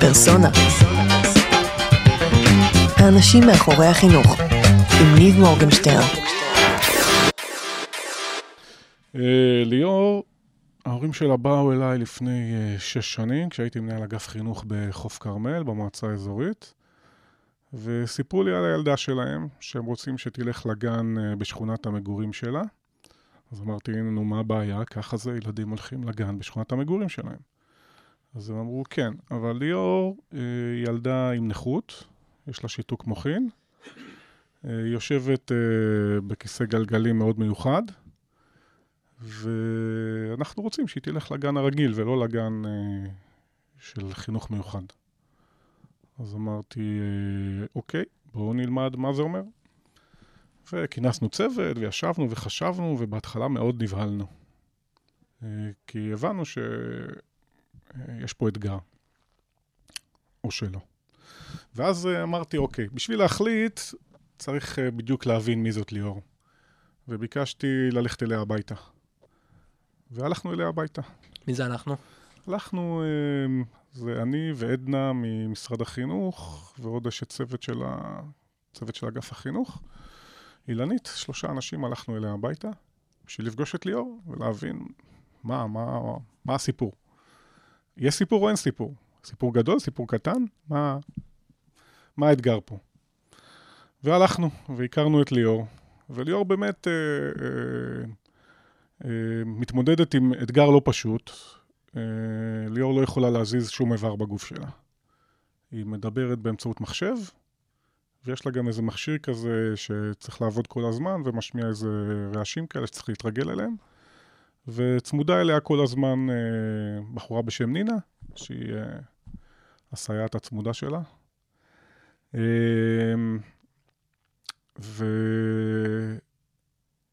פרסונה. האנשים מאחורי החינוך, עם ניב מורגנשטרן. אה, ליאור, ההורים שלה באו אליי לפני אה, שש שנים, כשהייתי מנהל אגף חינוך בחוף כרמל, במועצה האזורית, וסיפרו לי על הילדה שלהם, שהם רוצים שתלך לגן אה, בשכונת המגורים שלה. אז אמרתי, נו, מה הבעיה? ככה זה, ילדים הולכים לגן בשכונת המגורים שלהם. אז הם אמרו, כן, אבל ליאור היא ילדה עם נכות, יש לה שיתוק מוחין, היא יושבת בכיסא גלגלים מאוד מיוחד, ואנחנו רוצים שהיא תלך לגן הרגיל ולא לגן אה, של חינוך מיוחד. אז אמרתי, אה, אוקיי, בואו נלמד מה זה אומר. וכינסנו צוות וישבנו וחשבנו, ובהתחלה מאוד נבהלנו. אה, כי הבנו שיש אה, פה אתגר, או שלא. ואז אה, אמרתי, אוקיי, בשביל להחליט, צריך אה, בדיוק להבין מי זאת ליאור. וביקשתי ללכת אליה הביתה. והלכנו אליה הביתה. מי זה אנחנו? הלכנו, אמ, זה אני ועדנה ממשרד החינוך, ועוד אשת צוות של, ה... צוות של אגף החינוך. אילנית, שלושה אנשים הלכנו אליה הביתה, בשביל לפגוש את ליאור ולהבין מה, מה, מה הסיפור. יש סיפור או אין סיפור? סיפור גדול, סיפור קטן? מה, מה האתגר פה? והלכנו, והכרנו את ליאור, וליאור באמת אה, אה, אה, מתמודדת עם אתגר לא פשוט. אה, ליאור לא יכולה להזיז שום איבר בגוף שלה. היא מדברת באמצעות מחשב, ויש לה גם איזה מכשיר כזה שצריך לעבוד כל הזמן ומשמיע איזה רעשים כאלה שצריך להתרגל אליהם. וצמודה אליה כל הזמן אה, בחורה בשם נינה, שהיא הסייעת הצמודה שלה. ו...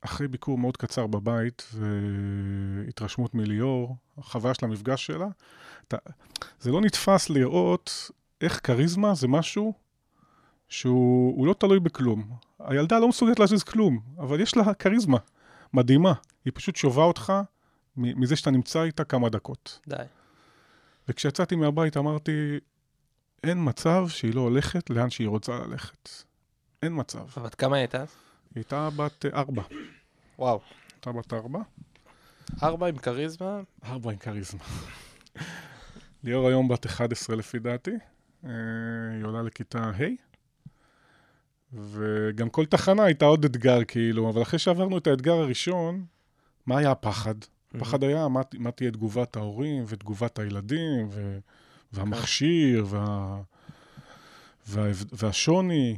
אחרי ביקור מאוד קצר בבית והתרשמות מליאור, החוויה של המפגש שלה, אתה, זה לא נתפס לראות איך כריזמה זה משהו שהוא לא תלוי בכלום. הילדה לא מסוגלת להזיז כלום, אבל יש לה כריזמה מדהימה. היא פשוט שובה אותך מזה שאתה נמצא איתה כמה דקות. די. וכשיצאתי מהבית אמרתי, אין מצב שהיא לא הולכת לאן שהיא רוצה ללכת. אין מצב. אבל כמה היא הייתה? היא הייתה בת ארבע. וואו. אתה בת ארבע? ארבע עם כריזמה? ארבע עם כריזמה. ליאור היום בת 11 לפי דעתי. אה, היא עולה לכיתה ה', וגם כל תחנה הייתה עוד אתגר כאילו, אבל אחרי שעברנו את האתגר הראשון, מה היה הפחד? הפחד היה מה, מה תהיה תגובת ההורים ותגובת הילדים, ו, והמכשיר, וה, וה, והשוני.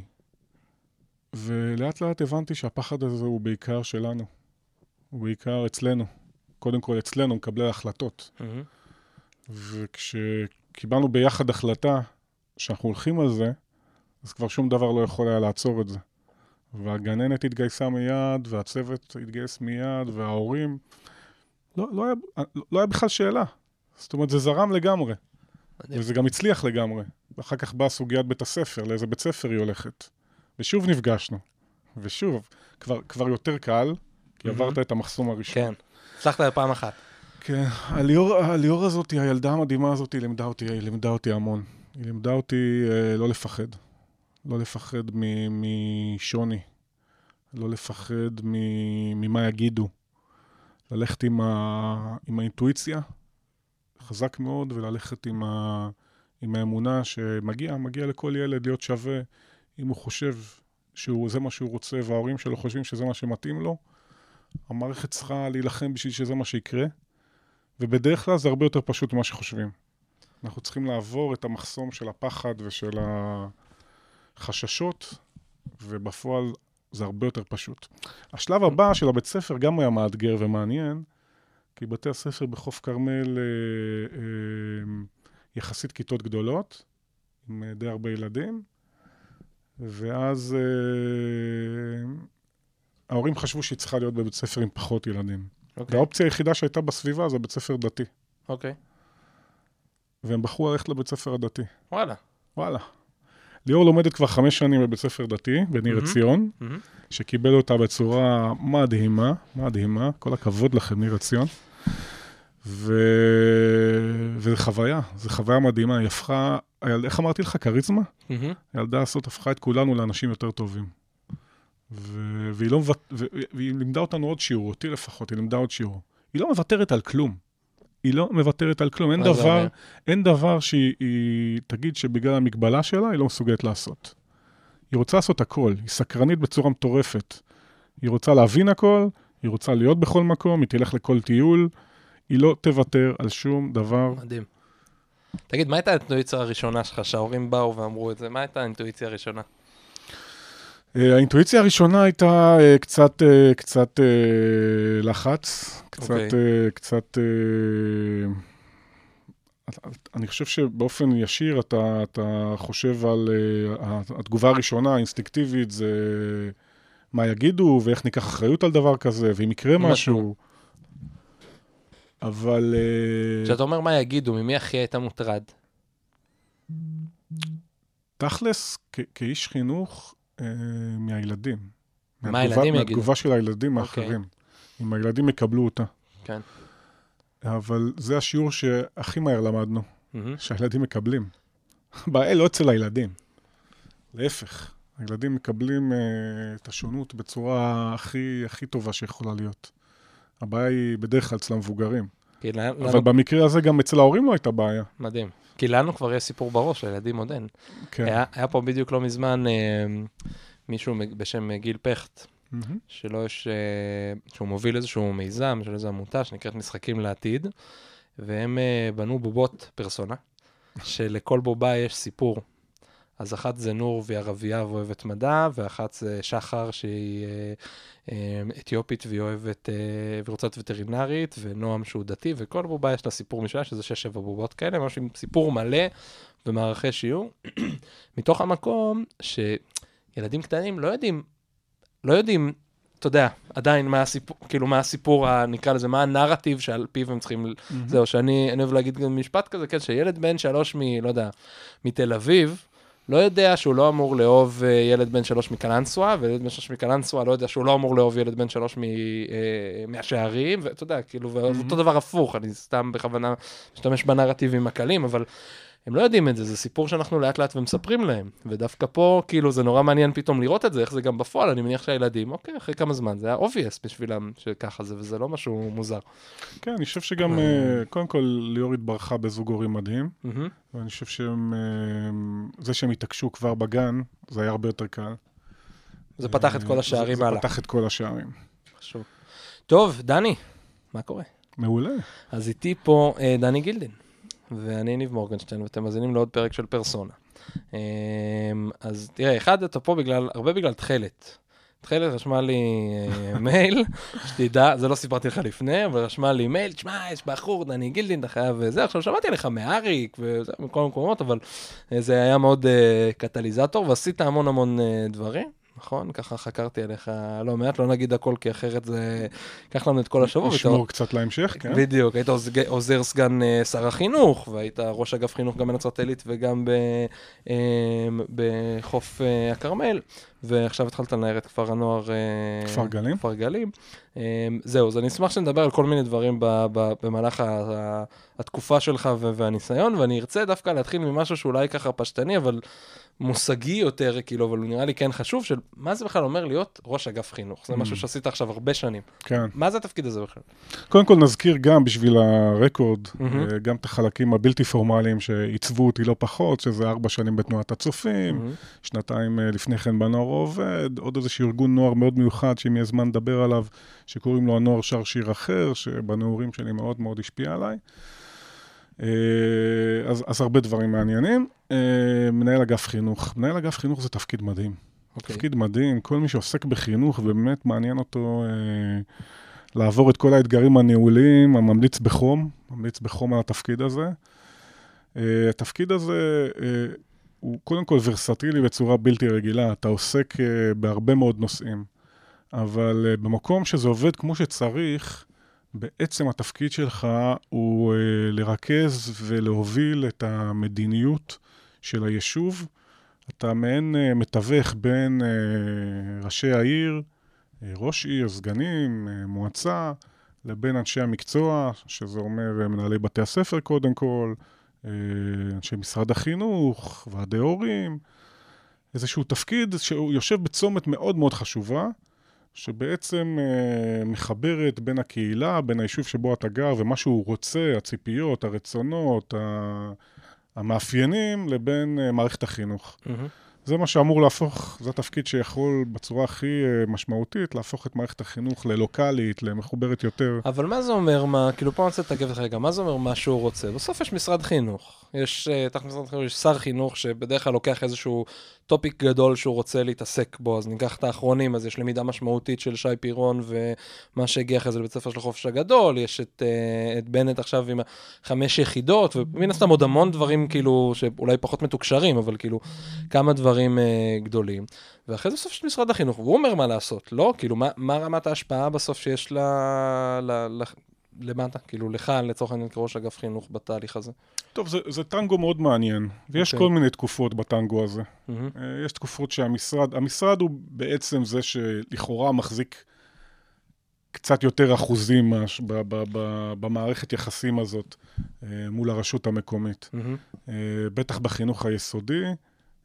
ולאט לאט הבנתי שהפחד הזה הוא בעיקר שלנו. הוא בעיקר אצלנו. קודם כל אצלנו, מקבלי ההחלטות. וכשקיבלנו ביחד החלטה שאנחנו הולכים על זה, אז כבר שום דבר לא יכול היה לעצור את זה. והגננת התגייסה מיד, והצוות התגייס מיד, וההורים... לא, לא, היה, לא היה בכלל שאלה. זאת אומרת, זה זרם לגמרי. מדהים. וזה גם הצליח לגמרי. ואחר כך באה סוגיית בית הספר, לאיזה בית ספר היא הולכת. ושוב נפגשנו. ושוב, כבר, כבר יותר קל, כי mm-hmm. עברת את המחסום הראשון. כן, הצלחת פעם אחת. כן, הליאור, הליאור הזאת, הילדה המדהימה הזאת, היא לימדה אותי, היא לימדה אותי המון. היא לימדה אותי אה, לא לפחד. לא לפחד משוני. לא לפחד ממה יגידו. ללכת עם, ה, עם האינטואיציה, חזק מאוד, וללכת עם, ה, עם האמונה שמגיע, מגיע לכל ילד להיות שווה. אם הוא חושב שזה מה שהוא רוצה וההורים שלו חושבים שזה מה שמתאים לו, המערכת צריכה להילחם בשביל שזה מה שיקרה, ובדרך כלל זה הרבה יותר פשוט ממה שחושבים. אנחנו צריכים לעבור את המחסום של הפחד ושל החששות, ובפועל זה הרבה יותר פשוט. השלב הבא של הבית ספר גם היה מאתגר ומעניין, כי בתי הספר בחוף כרמל אה, אה, יחסית כיתות גדולות, עם די הרבה ילדים, ואז אה, ההורים חשבו שהיא צריכה להיות בבית ספר עם פחות ילדים. Okay. אוקיי. והאופציה היחידה שהייתה בסביבה זה בית ספר דתי. אוקיי. Okay. והם בחרו ללכת לבית ספר הדתי. וואלה. וואלה. ליאור לומדת כבר חמש שנים בבית ספר דתי, בניר mm-hmm. עציון, mm-hmm. שקיבל אותה בצורה מדהימה, מדהימה, כל הכבוד לכם, ניר עציון. ו... וזו חוויה, זו חוויה מדהימה, היא הפכה הילד- איך אמרתי לך? כריזמה? מהמם. הילדה הזאת הפכה את כולנו לאנשים יותר טובים. ו... והיא, לא. ו... והיא לימדה אותנו עוד שיעור, אותי לפחות, היא לימדה עוד שיעור. היא לא מוותרת על כלום. היא לא מוותרת על כלום. אין דבר? אין דבר שהיא היא... תגיד שבגלל המגבלה שלה היא לא מסוגלת לעשות. היא רוצה לעשות הכל, היא סקרנית בצורה מטורפת. היא רוצה להבין הכל, היא רוצה להיות בכל מקום, היא תלך לכל טיול, היא לא תוותר על שום דבר. מדהים. תגיד, מה הייתה האינטואיציה הראשונה שלך, שההורים באו ואמרו את זה? מה הייתה האינטואיציה הראשונה? אה, האינטואיציה הראשונה הייתה אה, קצת, אה, קצת לחץ, קצת, אוקיי. אה, קצת... אני חושב שבאופן ישיר אתה, אתה חושב על התגובה הראשונה, האינסטינקטיבית, זה מה יגידו ואיך ניקח אחריות על דבר כזה, ואם יקרה נכון. משהו. אבל... כשאתה אומר מה יגידו, ממי הכי היית מוטרד? תכלס, כ- כאיש חינוך, אה, מהילדים. מה מהתגובה- הילדים יגידו? מהתגובה של הילדים אוקיי. האחרים. אם הילדים יקבלו אותה. כן. אבל זה השיעור שהכי מהר למדנו, מהמם. שהילדים מקבלים. הבעיה לא אצל הילדים, להפך. הילדים מקבלים אה, את השונות בצורה הכי, הכי טובה שיכולה להיות. הבעיה היא בדרך כלל אצל המבוגרים. כי לנו- אבל במקרה הזה גם אצל ההורים לא הייתה בעיה. מדהים. כי לנו כבר יש סיפור בראש, לילדים עוד אין. כן. היה היה פה בדיוק לא מזמן אה, מישהו בשם גיל פכט, מהמם. שלו יש, אה, שהוא מוביל איזשהו מיזם של איזו עמותה שנקראת משחקים לעתיד, והם אה, בנו בובות פרסונה, שלכל בובה יש סיפור. אז אחת זה נור והיא ערבייה ואוהבת מדע, ואחת זה שחר שהיא אה, אה, אתיופית והיא אוהבת, אה, והיא רוצה להיות וטרינרית, ונועם שהוא דתי, וכל בובה יש לה סיפור משלה, שזה שש-שבע בובות כאלה, ממש עם סיפור מלא ומערכי שיעור. מתוך המקום שילדים קטנים לא יודעים, לא יודעים, אתה יודע, עדיין מה הסיפור, כאילו מה הסיפור, נקרא לזה, מה הנרטיב שעל פיו הם צריכים, זהו, שאני אני אוהב להגיד גם משפט כזה, כן, שילד בן שלוש מ... לא יודע, מתל אביב, לא יודע שהוא לא אמור לאהוב אה, ילד בן שלוש מקלנסווה, וילד בן שלוש מקלנסווה לא יודע שהוא לא אמור לאהוב ילד בן שלוש מ, אה, מהשערים, ואתה יודע, כאילו, ואותו דבר הפוך, אני סתם בכוונה משתמש בנרטיבים הקלים, אבל הם לא יודעים את זה, זה סיפור שאנחנו לאט לאט ומספרים להם. ודווקא פה, כאילו, זה נורא מעניין פתאום לראות את זה, איך זה גם בפועל, אני מניח שהילדים, אוקיי, אחרי כמה זמן, זה היה obvious בשבילם שככה זה, וזה לא משהו מוזר. כן, אני חושב שגם, אה. קודם כל, ליאור התברכה בזוג הורים מדהים. ואני חושב שהם, אה, זה שהם התעקשו כבר בגן, זה היה הרבה יותר קל. זה פתח את כל אה, השערים זה, הלאה. זה פתח את כל השערים. חשוב. טוב, דני, מה קורה? מעולה. אז איתי פה דני גילדין, ואני ניב מורגנשטיין, ואתם מאזינים לעוד פרק של פרסונה. אה, אז תראה, אחד, אתה פה בגלל, הרבה בגלל תכלת. תכלת רשמה לי אה, מייל, שתדע, זה לא סיפרתי לך לפני, אבל רשמה לי מייל, תשמע, יש בחור, דני גילדין, אתה חייב וזה. עכשיו, שמעתי עליך מאריק וזה, מכל המקומות, אבל אה, זה היה מאוד אה, קטליזטור, ועשית המון המון אה, דברים. נכון? ככה חקרתי עליך לא מעט, לא נגיד הכל, כי אחרת זה ייקח לנו את כל השבוע. ואתה- נשמור קצת להמשך, כן? בדיוק, היית עוז- עוזר סגן אה, שר החינוך, והיית ראש אגף חינוך גם בנצרת עילית וגם ב, אה, בחוף אה, הכרמל, ועכשיו התחלת לנער את כפר הנוער... כפר גלים. כפר גלים. זהו, אז אני אשמח שנדבר על כל מיני דברים במהלך התקופה שלך והניסיון, ואני ארצה דווקא להתחיל ממשהו שאולי ככה פשטני, אבל מושגי יותר, כאילו, אבל הוא נראה לי כן חשוב, של מה זה בכלל אומר להיות ראש אגף חינוך. זה משהו שעשית עכשיו הרבה שנים. כן. מה זה התפקיד הזה בכלל? קודם כל נזכיר גם בשביל הרקורד, מהמם. אה, גם את החלקים הבלתי פורמליים שעיצבו אותי לא פחות, שזה ארבע שנים בתנועת הצופים, מהמם. שנתיים אה, לפני כן בנוער העובד, עוד איזשהו ארגון נוער מאוד מיוחד, שאם יהיה זמן לדבר עליו, שקוראים לו הנוער שר שיר אחר, שבנעורים שלי מאוד מאוד השפיע עליי. אה, אז, אז הרבה דברים מעניינים. אה, מנהל אגף חינוך. מנהל אגף חינוך זה תפקיד מדהים. אוקיי. תפקיד מדהים, כל מי שעוסק בחינוך ובאמת מעניין אותו אה, לעבור את כל האתגרים הניהוליים, הממליץ בחום, ממליץ בחום על התפקיד הזה. אה, התפקיד הזה אה, הוא קודם כל ורסטילי בצורה בלתי רגילה, אתה עוסק אה, בהרבה מאוד נושאים, אבל אה, במקום שזה עובד כמו שצריך, בעצם התפקיד שלך הוא אה, לרכז ולהוביל את המדיניות של היישוב. אתה מעין אה, מתווך בין אה, ראשי העיר, ראש עיר, סגנים, מועצה, לבין אנשי המקצוע, שזה אומר מנהלי בתי הספר קודם כל, אנשי משרד החינוך, ועדי הורים, איזשהו תפקיד שהוא יושב בצומת מאוד מאוד חשובה, שבעצם אה, מחברת בין הקהילה, בין היישוב שבו אתה גר, ומה שהוא רוצה, הציפיות, הרצונות, ה- המאפיינים, לבין אה, מערכת החינוך. מהמם. זה מה שאמור להפוך, זה התפקיד שיכול בצורה הכי אה, משמעותית להפוך את מערכת החינוך ללוקאלית, למחוברת יותר. אבל מה זה אומר, מה, כאילו פה אני רוצה לתקף לך רגע, מה זה אומר מה שהוא רוצה? בסוף יש משרד חינוך. יש, תחת משרד חינוך יש שר חינוך שבדרך כלל לוקח איזשהו טופיק גדול שהוא רוצה להתעסק בו, אז ניקח את האחרונים, אז יש למידה משמעותית של שי פירון ומה שהגיע אחרי זה לבית ספר של החופש הגדול, יש את, אה, את בנט עכשיו עם חמש יחידות, ומן הסתם עוד המון דברים כאילו, שאולי פחות מתוקשרים, אבל כאילו כמה דברים אה, גדולים. ואחרי זה בסוף את משרד החינוך, והוא אומר מה לעשות, לא? כאילו, מה, מה רמת ההשפעה בסוף שיש ל, ל, ל, למטה? כאילו, לך, לצורך העניין, כראש אגף חינוך בתהליך הזה. טוב, זה, זה טנגו מאוד מעניין, ויש אוקיי. כל מיני תקופות בטנגו הזה. אה, יש תקופות שהמשרד, המשרד הוא בעצם זה שלכאורה מחזיק קצת יותר אחוזים מש- ב- ב- ב- במערכת יחסים הזאת אה, מול הרשות המקומית. אה, בטח בחינוך היסודי.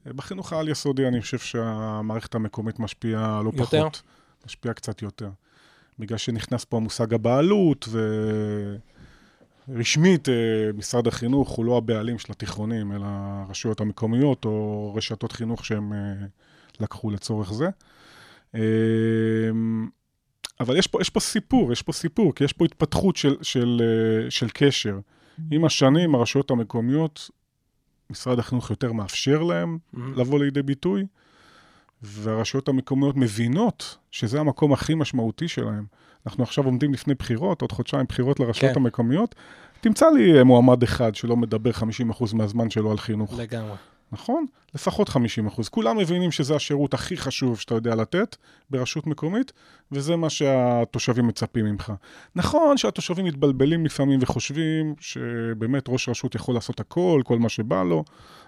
בחינוך העל-יסודי אני חושב שהמערכת המקומית משפיעה לא יותר? פחות. משפיעה קצת יותר. בגלל שנכנס פה המושג הבעלות, ורשמית אה, משרד החינוך הוא לא הבעלים של התיכונים, אלא הרשויות המקומיות או רשתות חינוך שהם אה, לקחו לצורך זה. אה, אבל יש פה, יש פה סיפור, יש פה סיפור, כי יש פה התפתחות של, של, של קשר. עם השנים, הרשויות המקומיות, משרד החינוך יותר מאפשר להם מהמם. לבוא לידי ביטוי, והרשויות המקומיות מבינות שזה המקום הכי משמעותי שלהם. אנחנו עכשיו עומדים לפני בחירות, עוד חודשיים בחירות לרשויות כן. המקומיות. תמצא לי אה, מועמד אחד שלא מדבר 50% מהזמן שלו על חינוך, לגמרי. נכון? לפחות 50%. כולם מבינים שזה השירות הכי חשוב שאתה יודע לתת ברשות מקומית, וזה מה שהתושבים מצפים ממך. נכון שהתושבים מתבלבלים לפעמים וחושבים שבאמת ראש רשות יכול לעשות הכל, כל מה שבא לו,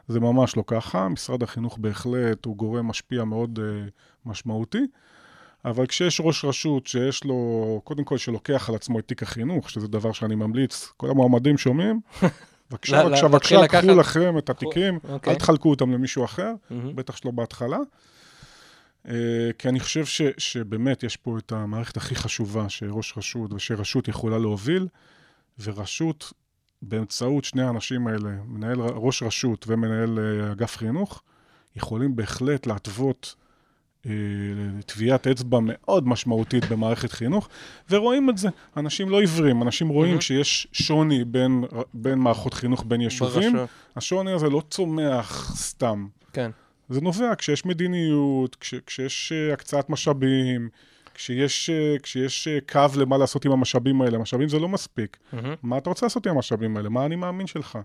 זה ממש לא ככה. משרד החינוך בהחלט הוא גורם משפיע מאוד uh, משמעותי, אבל כשיש ראש רשות שיש לו, קודם כל שלוקח על עצמו את תיק החינוך, שזה דבר שאני ממליץ, כל המועמדים שומעים, בבקשה, בבקשה, בבקשה, קחו לכם את התיקים, אוקיי. אל תחלקו אותם למישהו אחר. בטח שלא בהתחלה. אה, כי אני חושב ש, שבאמת יש פה את המערכת הכי חשובה שראש רשות ושרשות יכולה להוביל, ורשות באמצעות שני האנשים האלה, מנהל ראש רשות ומנהל אה, אגף חינוך, יכולים בהחלט להתוות טביעת אצבע מאוד משמעותית במערכת חינוך, ורואים את זה. אנשים לא עיוורים, אנשים רואים מהמם. שיש שוני בין, בין מערכות חינוך בין יישובים. ברשויות. השוני הזה לא צומח סתם. כן. זה נובע כשיש מדיניות, כש, כשיש uh, הקצאת משאבים, כשיש, uh, כשיש קו למה לעשות עם המשאבים האלה. משאבים זה לא מספיק. מהמם. מה אתה רוצה לעשות עם המשאבים האלה? מה אני מאמין שלך?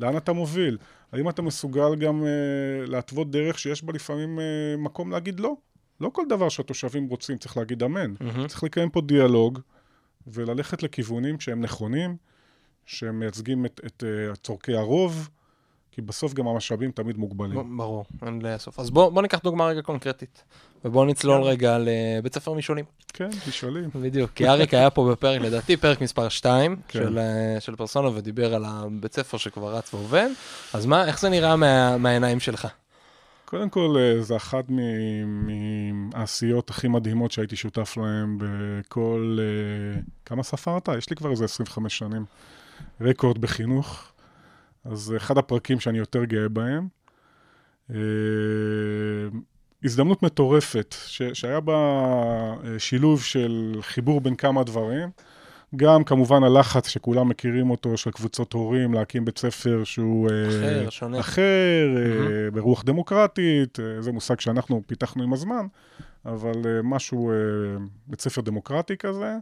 לאן אתה מוביל? האם אתה מסוגל גם uh, להתוות דרך שיש בה לפעמים uh, מקום להגיד לא? לא כל דבר שהתושבים רוצים צריך להגיד אמן. מהמם. צריך לקיים פה דיאלוג וללכת לכיוונים שהם נכונים, שהם מייצגים את, את uh, צורכי הרוב, כי בסוף גם המשאבים תמיד מוגבלים. ברור, אין לאסוף. אז בוא, בוא ניקח דוגמה רגע קונקרטית, ובוא נצלול כן. רגע לבית ספר משעולים. כן, תשאלים. בדיוק, כי אריק היה פה בפרק, לדעתי פרק מספר 2 כן. של, אה, של פרסונה, ודיבר על הבית ספר שכבר רץ ועובד, אז מה, איך זה נראה מה, מהעיניים שלך? קודם כל, אה, זה אחת מהעשיות הכי מדהימות שהייתי שותף להן בכל... אה, כמה ספרת? יש לי כבר איזה 25 שנים רקורד בחינוך. אז זה אחד הפרקים שאני יותר גאה בהם. אה, הזדמנות מטורפת, ש- שהיה בה שילוב של חיבור בין כמה דברים. גם כמובן הלחץ שכולם מכירים אותו, של קבוצות הורים, להקים בית ספר שהוא... אה, אחר, שונה. אחר, אה, ברוח דמוקרטית, אה, זה מושג שאנחנו פיתחנו עם הזמן, אבל אה, משהו, אה, בית ספר דמוקרטי כזה,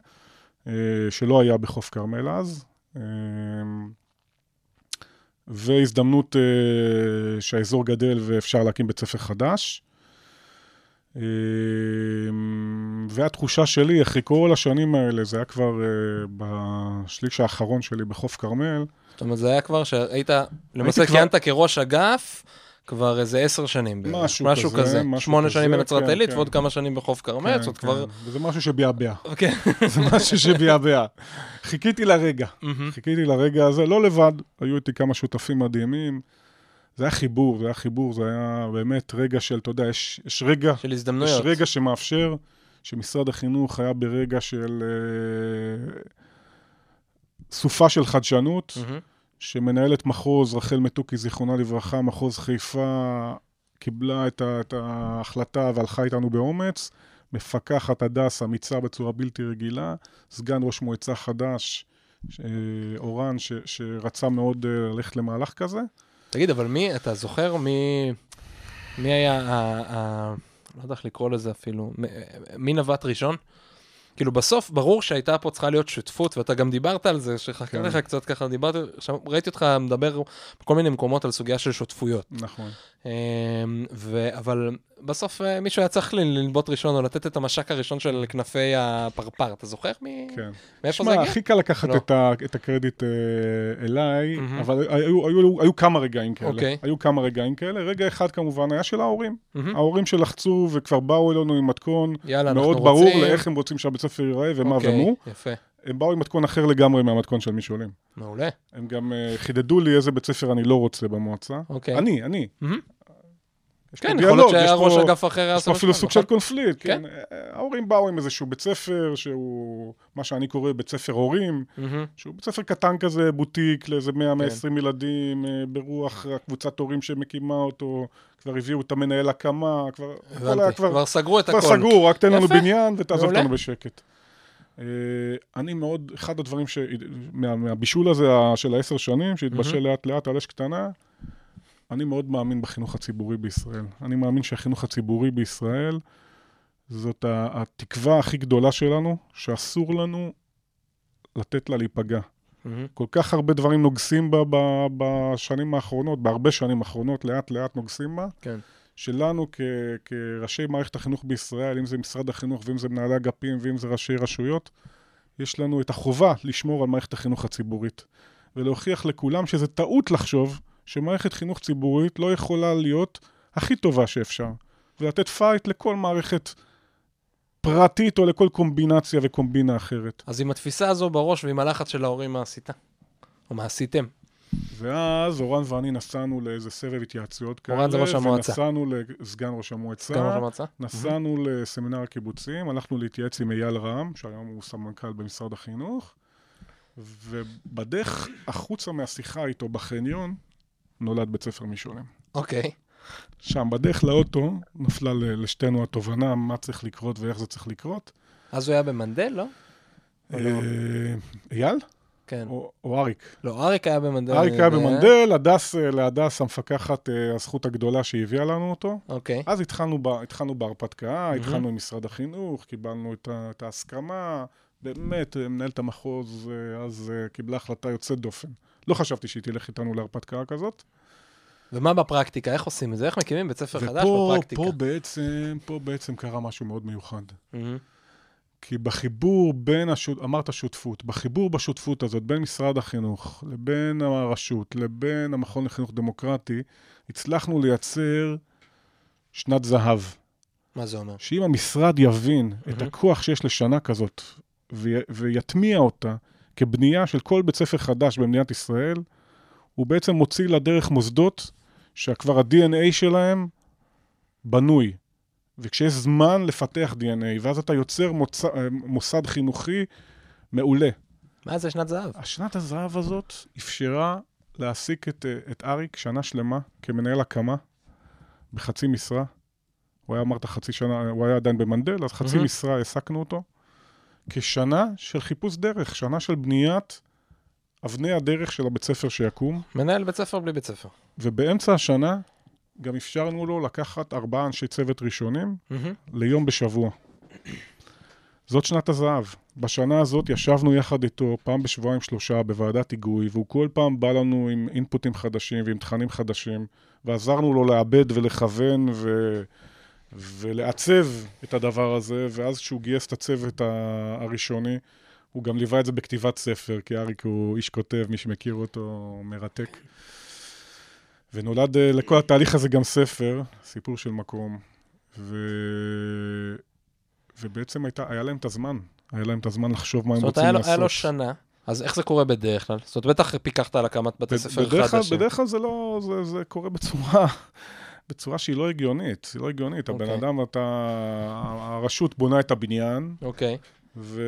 אה, שלא היה בחוף כרמל אז. אה, והזדמנות אה, שהאזור גדל ואפשר להקים בית ספר חדש. אה, והתחושה שלי, אחרי כל השנים האלה, זה היה כבר אה, בשליש האחרון שלי בחוף כרמל, זאת אומרת, זה היה כבר שהיית, למעשה כיהנת כראש אגף, כבר איזה עשר שנים. משהו משהו כזה, כזה. משהו שמונה כזה, שנים בנצרת כן, עילית כן. ועוד כמה שנים בחוף כרמל, זאת כן, כבר... כן. וזה משהו שביעבע. כן. זה משהו שביעבע. חיכיתי לרגע. חיכיתי לרגע הזה, לא לבד, היו איתי כמה שותפים מדהימים. זה היה חיבור, זה היה חיבור, זה היה באמת רגע של, אתה יודע, יש, יש רגע, של יש הזדמנויות. רגע שמאפשר, שמשרד החינוך היה ברגע של אה, סופה של חדשנות, מהמם. שמנהלת מחוז, רחל מתוקי, זיכרונה לברכה, מחוז חיפה, קיבלה את, ה, את ההחלטה והלכה איתנו באומץ. מפקחת הדס, אמיצה בצורה בלתי רגילה. סגן ראש מועצה חדש, אה, אורן, ש, שרצה מאוד אה, ללכת למהלך כזה. תגיד, אבל מי, אתה זוכר מי, מי היה, ה, ה, לא יודע איך לקרוא לזה אפילו, מי נווט ראשון? כאילו בסוף ברור שהייתה פה צריכה להיות שותפות, ואתה גם דיברת על זה, שחכה כן. לך קצת ככה, דיברתי, ראיתי אותך מדבר בכל מיני מקומות על סוגיה של שותפויות. נכון. אמ, ו... אבל בסוף אה, מישהו היה צריך ל- לנבוט ראשון, או לתת את המשק הראשון של כנפי הפרפר. אתה זוכר מי... כן. מאיפה זה שמע, הגיע? הכי קל לקחת לא. את, ה, את הקרדיט אה, אליי, מהמם. אבל היו, היו, היו, היו כמה רגעים כאלה. אוקיי. היו כמה רגעים כאלה. רגע אחד כמובן היה של ההורים. מהמם. ההורים שלחצו וכבר באו אלינו עם מתכון יאללה, מאוד רוצים... ברור לאיך הם רוצים שהבית ספר ייראה ומה אוקיי, ומו. יפה, הם באו עם מתכון אחר לגמרי מהמתכון של משעולים. מעולה. הם גם אה, חידדו לי איזה בית ספר אני לא רוצה במועצה. אוקיי. אני, אני. מהמם. יש כן, יכול להיות שהיה ראש אגף אחר היה יש פה אפילו סוג נכון? של קונפליקט, כן. כן. ההורים באו עם איזשהו בית ספר שהוא, מה שאני קורא בית ספר הורים. שהוא בית ספר קטן כזה, בוטיק, לאיזה כן. 100-120 ילדים, אה, ברוח הקבוצת הורים שמקימה אותו, כבר הביאו את המנהל הקמה, כבר, כבר, כבר סגרו את כבר הכל. סגור, רק תן לנו. בניין ותעזוב. אותנו בשקט. אה, אני מאוד, אחד הדברים מהבישול הזה של העשר שנים, שהתבשל. לאט לאט על אש קטנה, אני מאוד מאמין בחינוך הציבורי בישראל. אני מאמין שהחינוך הציבורי בישראל זאת התקווה הכי גדולה שלנו, שאסור לנו לתת לה להיפגע. מהמם. כל כך הרבה דברים נוגסים בה בשנים האחרונות, בהרבה שנים האחרונות, לאט לאט נוגסים בה. כן. שלנו כ- כראשי מערכת החינוך בישראל, אם זה משרד החינוך ואם זה מנהלי אגפים ואם זה ראשי רשויות, יש לנו את החובה לשמור על מערכת החינוך הציבורית. ולהוכיח לכולם שזה טעות לחשוב שמערכת חינוך ציבורית לא יכולה להיות הכי טובה שאפשר. ולתת fight לכל מערכת פרטית או לכל קומבינציה וקומבינה אחרת. אז עם התפיסה הזו בראש ועם הלחץ של ההורים, מה עשית? או מה עשיתם? ואז אורן ואני נסענו לאיזה סבב התייעצויות כאלה. אורן זה ראש המועצה. ונסענו לסגן ראש המועצה. סגן ראש המועצה? נסענו לסמינר הקיבוצים, הלכנו להתייעץ עם אייל רם, שהיום הוא סמנכ"ל במשרד החינוך, ובדרך החוצה מהשיחה איתו בחניון, נולד בית ספר משעולים. אוקיי. שם, בדרך לאוטו, נפלה לשתינו התובנה מה צריך לקרות ואיך זה צריך לקרות. אז הוא היה במנדל, לא? לא? אה, אייל? כן. או או אריק? לא, אריק היה במנדל. אריק היה ו- במנדל, הדס, אה, להדס המפקחת, אה, הזכות הגדולה שהביאה לנו אותו. אוקיי. אז התחלנו, ב, התחלנו בהרפתקה, מהמם. התחלנו עם משרד החינוך, קיבלנו את, את ההסכמה. באמת, אה, מנהלת המחוז אה, אז אה, קיבלה החלטה יוצאת דופן. לא חשבתי שהיא תלך איתנו להרפתקה כזאת. ומה בפרקטיקה? איך עושים את זה? איך מקימים בית ספר חדש ופה בפרקטיקה? פה בעצם, פה בעצם קרה משהו מאוד מיוחד. מהמם. כי בחיבור בין, השות... אמרת שותפות, בחיבור בשותפות הזאת בין משרד החינוך לבין הרשות לבין המכון לחינוך דמוקרטי, הצלחנו לייצר שנת זהב. מה זה אומר? שאם המשרד יבין את מהמם. הכוח שיש לשנה כזאת וי- ויטמיע אותה כבנייה של כל בית ספר חדש במדינת ישראל, הוא בעצם מוציא לדרך מוסדות שכבר ה-DNA שלהם בנוי. וכשיש זמן לפתח DNA, ואז אתה יוצר מוצ... מוסד חינוכי מעולה. מה זה שנת זהב? השנת הזהב הזאת אפשרה להעסיק את, אה, את אריק שנה שלמה כמנהל הקמה בחצי משרה. הוא היה, אמרת, חצי שנה, הוא היה עדיין במנדל, אז חצי מהמם. משרה העסקנו אותו. כשנה של חיפוש דרך, שנה של בניית אבני הדרך של הבית ספר שיקום, מנהל בית ספר בלי בית ספר. ובאמצע השנה גם אפשרנו לו לקחת ארבעה אנשי צוות ראשונים מהמם. ליום בשבוע. זאת שנת הזהב. בשנה הזאת ישבנו יחד איתו פעם בשבועיים שלושה בוועדת היגוי, והוא כל פעם בא לנו עם אינפוטים חדשים ועם תכנים חדשים, ועזרנו לו לעבד ולכוון ו... ולעצב את הדבר הזה, ואז כשהוא גייס את הצוות הראשוני, הוא גם ליווה את זה בכתיבת ספר, כי אריק הוא איש כותב, מי שמכיר אותו, מרתק. ונולד אה, לכל התהליך הזה גם ספר, סיפור של מקום. ו... ובעצם הייתה, היה להם את הזמן, היה להם את הזמן לחשוב מה הם זאת אומרת, רוצים היה לו- לעשות. היה לו שנה, אז איך זה קורה בדרך כלל? זאת אומרת, בטח פיקחת על הקמת בתי ספר חדשים. בדרך כלל זה לא, זה, זה קורה בצורה, בצורה שהיא לא הגיונית, היא לא הגיונית. הבן אוקיי. אדם, אתה, הרשות בונה את הבניין, אוקיי, ו...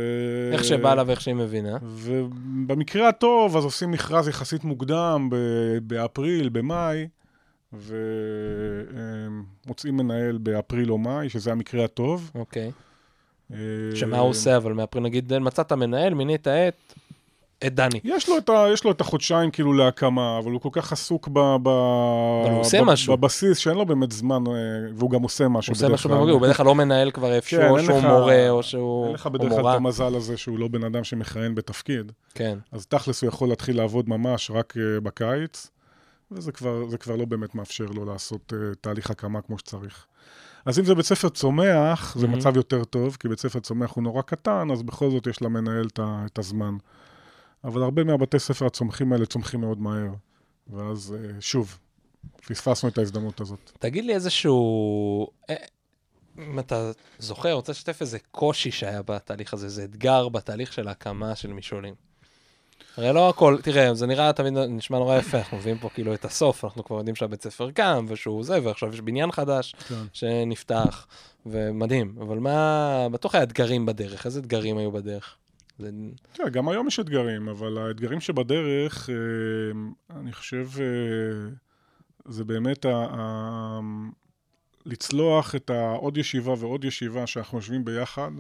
איך שבא לה ואיך שהיא מבינה. ובמקרה הטוב, אז עושים מכרז יחסית מוקדם, ב- באפריל, במאי, ומוצאים מנהל באפריל או מאי, שזה המקרה הטוב. אוקיי. אה, שמה הוא עושה, אבל מאפריל נגיד, מצאת מנהל, מינית את, את דני. יש לו, את ה, יש לו את החודשיים כאילו להקמה, אבל הוא כל כך עוסוק ב, ב, ב, משהו. בבסיס, שאין לו באמת זמן, אה, והוא גם עושה משהו הוא עושה משהו. במקביל, הוא בדרך כלל לא מנהל כבר איפשהו, כן, או שהוא לך- מורה, או שהוא אין לך בדרך כלל את מורה. המזל הזה שהוא לא בן אדם שמכהן בתפקיד. כן, אז תכלס הוא יכול להתחיל לעבוד ממש רק אה, בקיץ, וזה כבר, כבר לא באמת מאפשר לו לעשות אה, תהליך הקמה כמו שצריך. אז אם זה בית ספר צומח, זה מהמם. מצב יותר טוב, כי בית ספר צומח הוא נורא קטן, אז בכל זאת יש למנהל את הזמן. אבל הרבה מהבתי ספר הצומחים האלה צומחים מאוד מהר. ואז אה, שוב, פספסנו את ההזדמנות הזאת. תגיד לי איזשהו... אה, אם אתה זוכר, רוצה לשתף איזה קושי שהיה בתהליך הזה, איזה אתגר בתהליך של ההקמה של משעולים. הרי לא הכל, תראה, זה נראה תמיד נשמע נורא יפה, אנחנו מביאים פה כאילו את הסוף, אנחנו כבר יודעים שהבית ספר קם, ושהוא זה, ועכשיו יש בניין חדש כן. שנפתח, ומדהים. אבל מה, בטוח היה אתגרים בדרך, איזה אתגרים היו בדרך? זה... תראה, גם היום יש אתגרים, אבל האתגרים שבדרך, אה, אני חושב, אה, זה באמת ה- ה- לצלוח את העוד ישיבה ועוד ישיבה שאנחנו יושבים ביחד,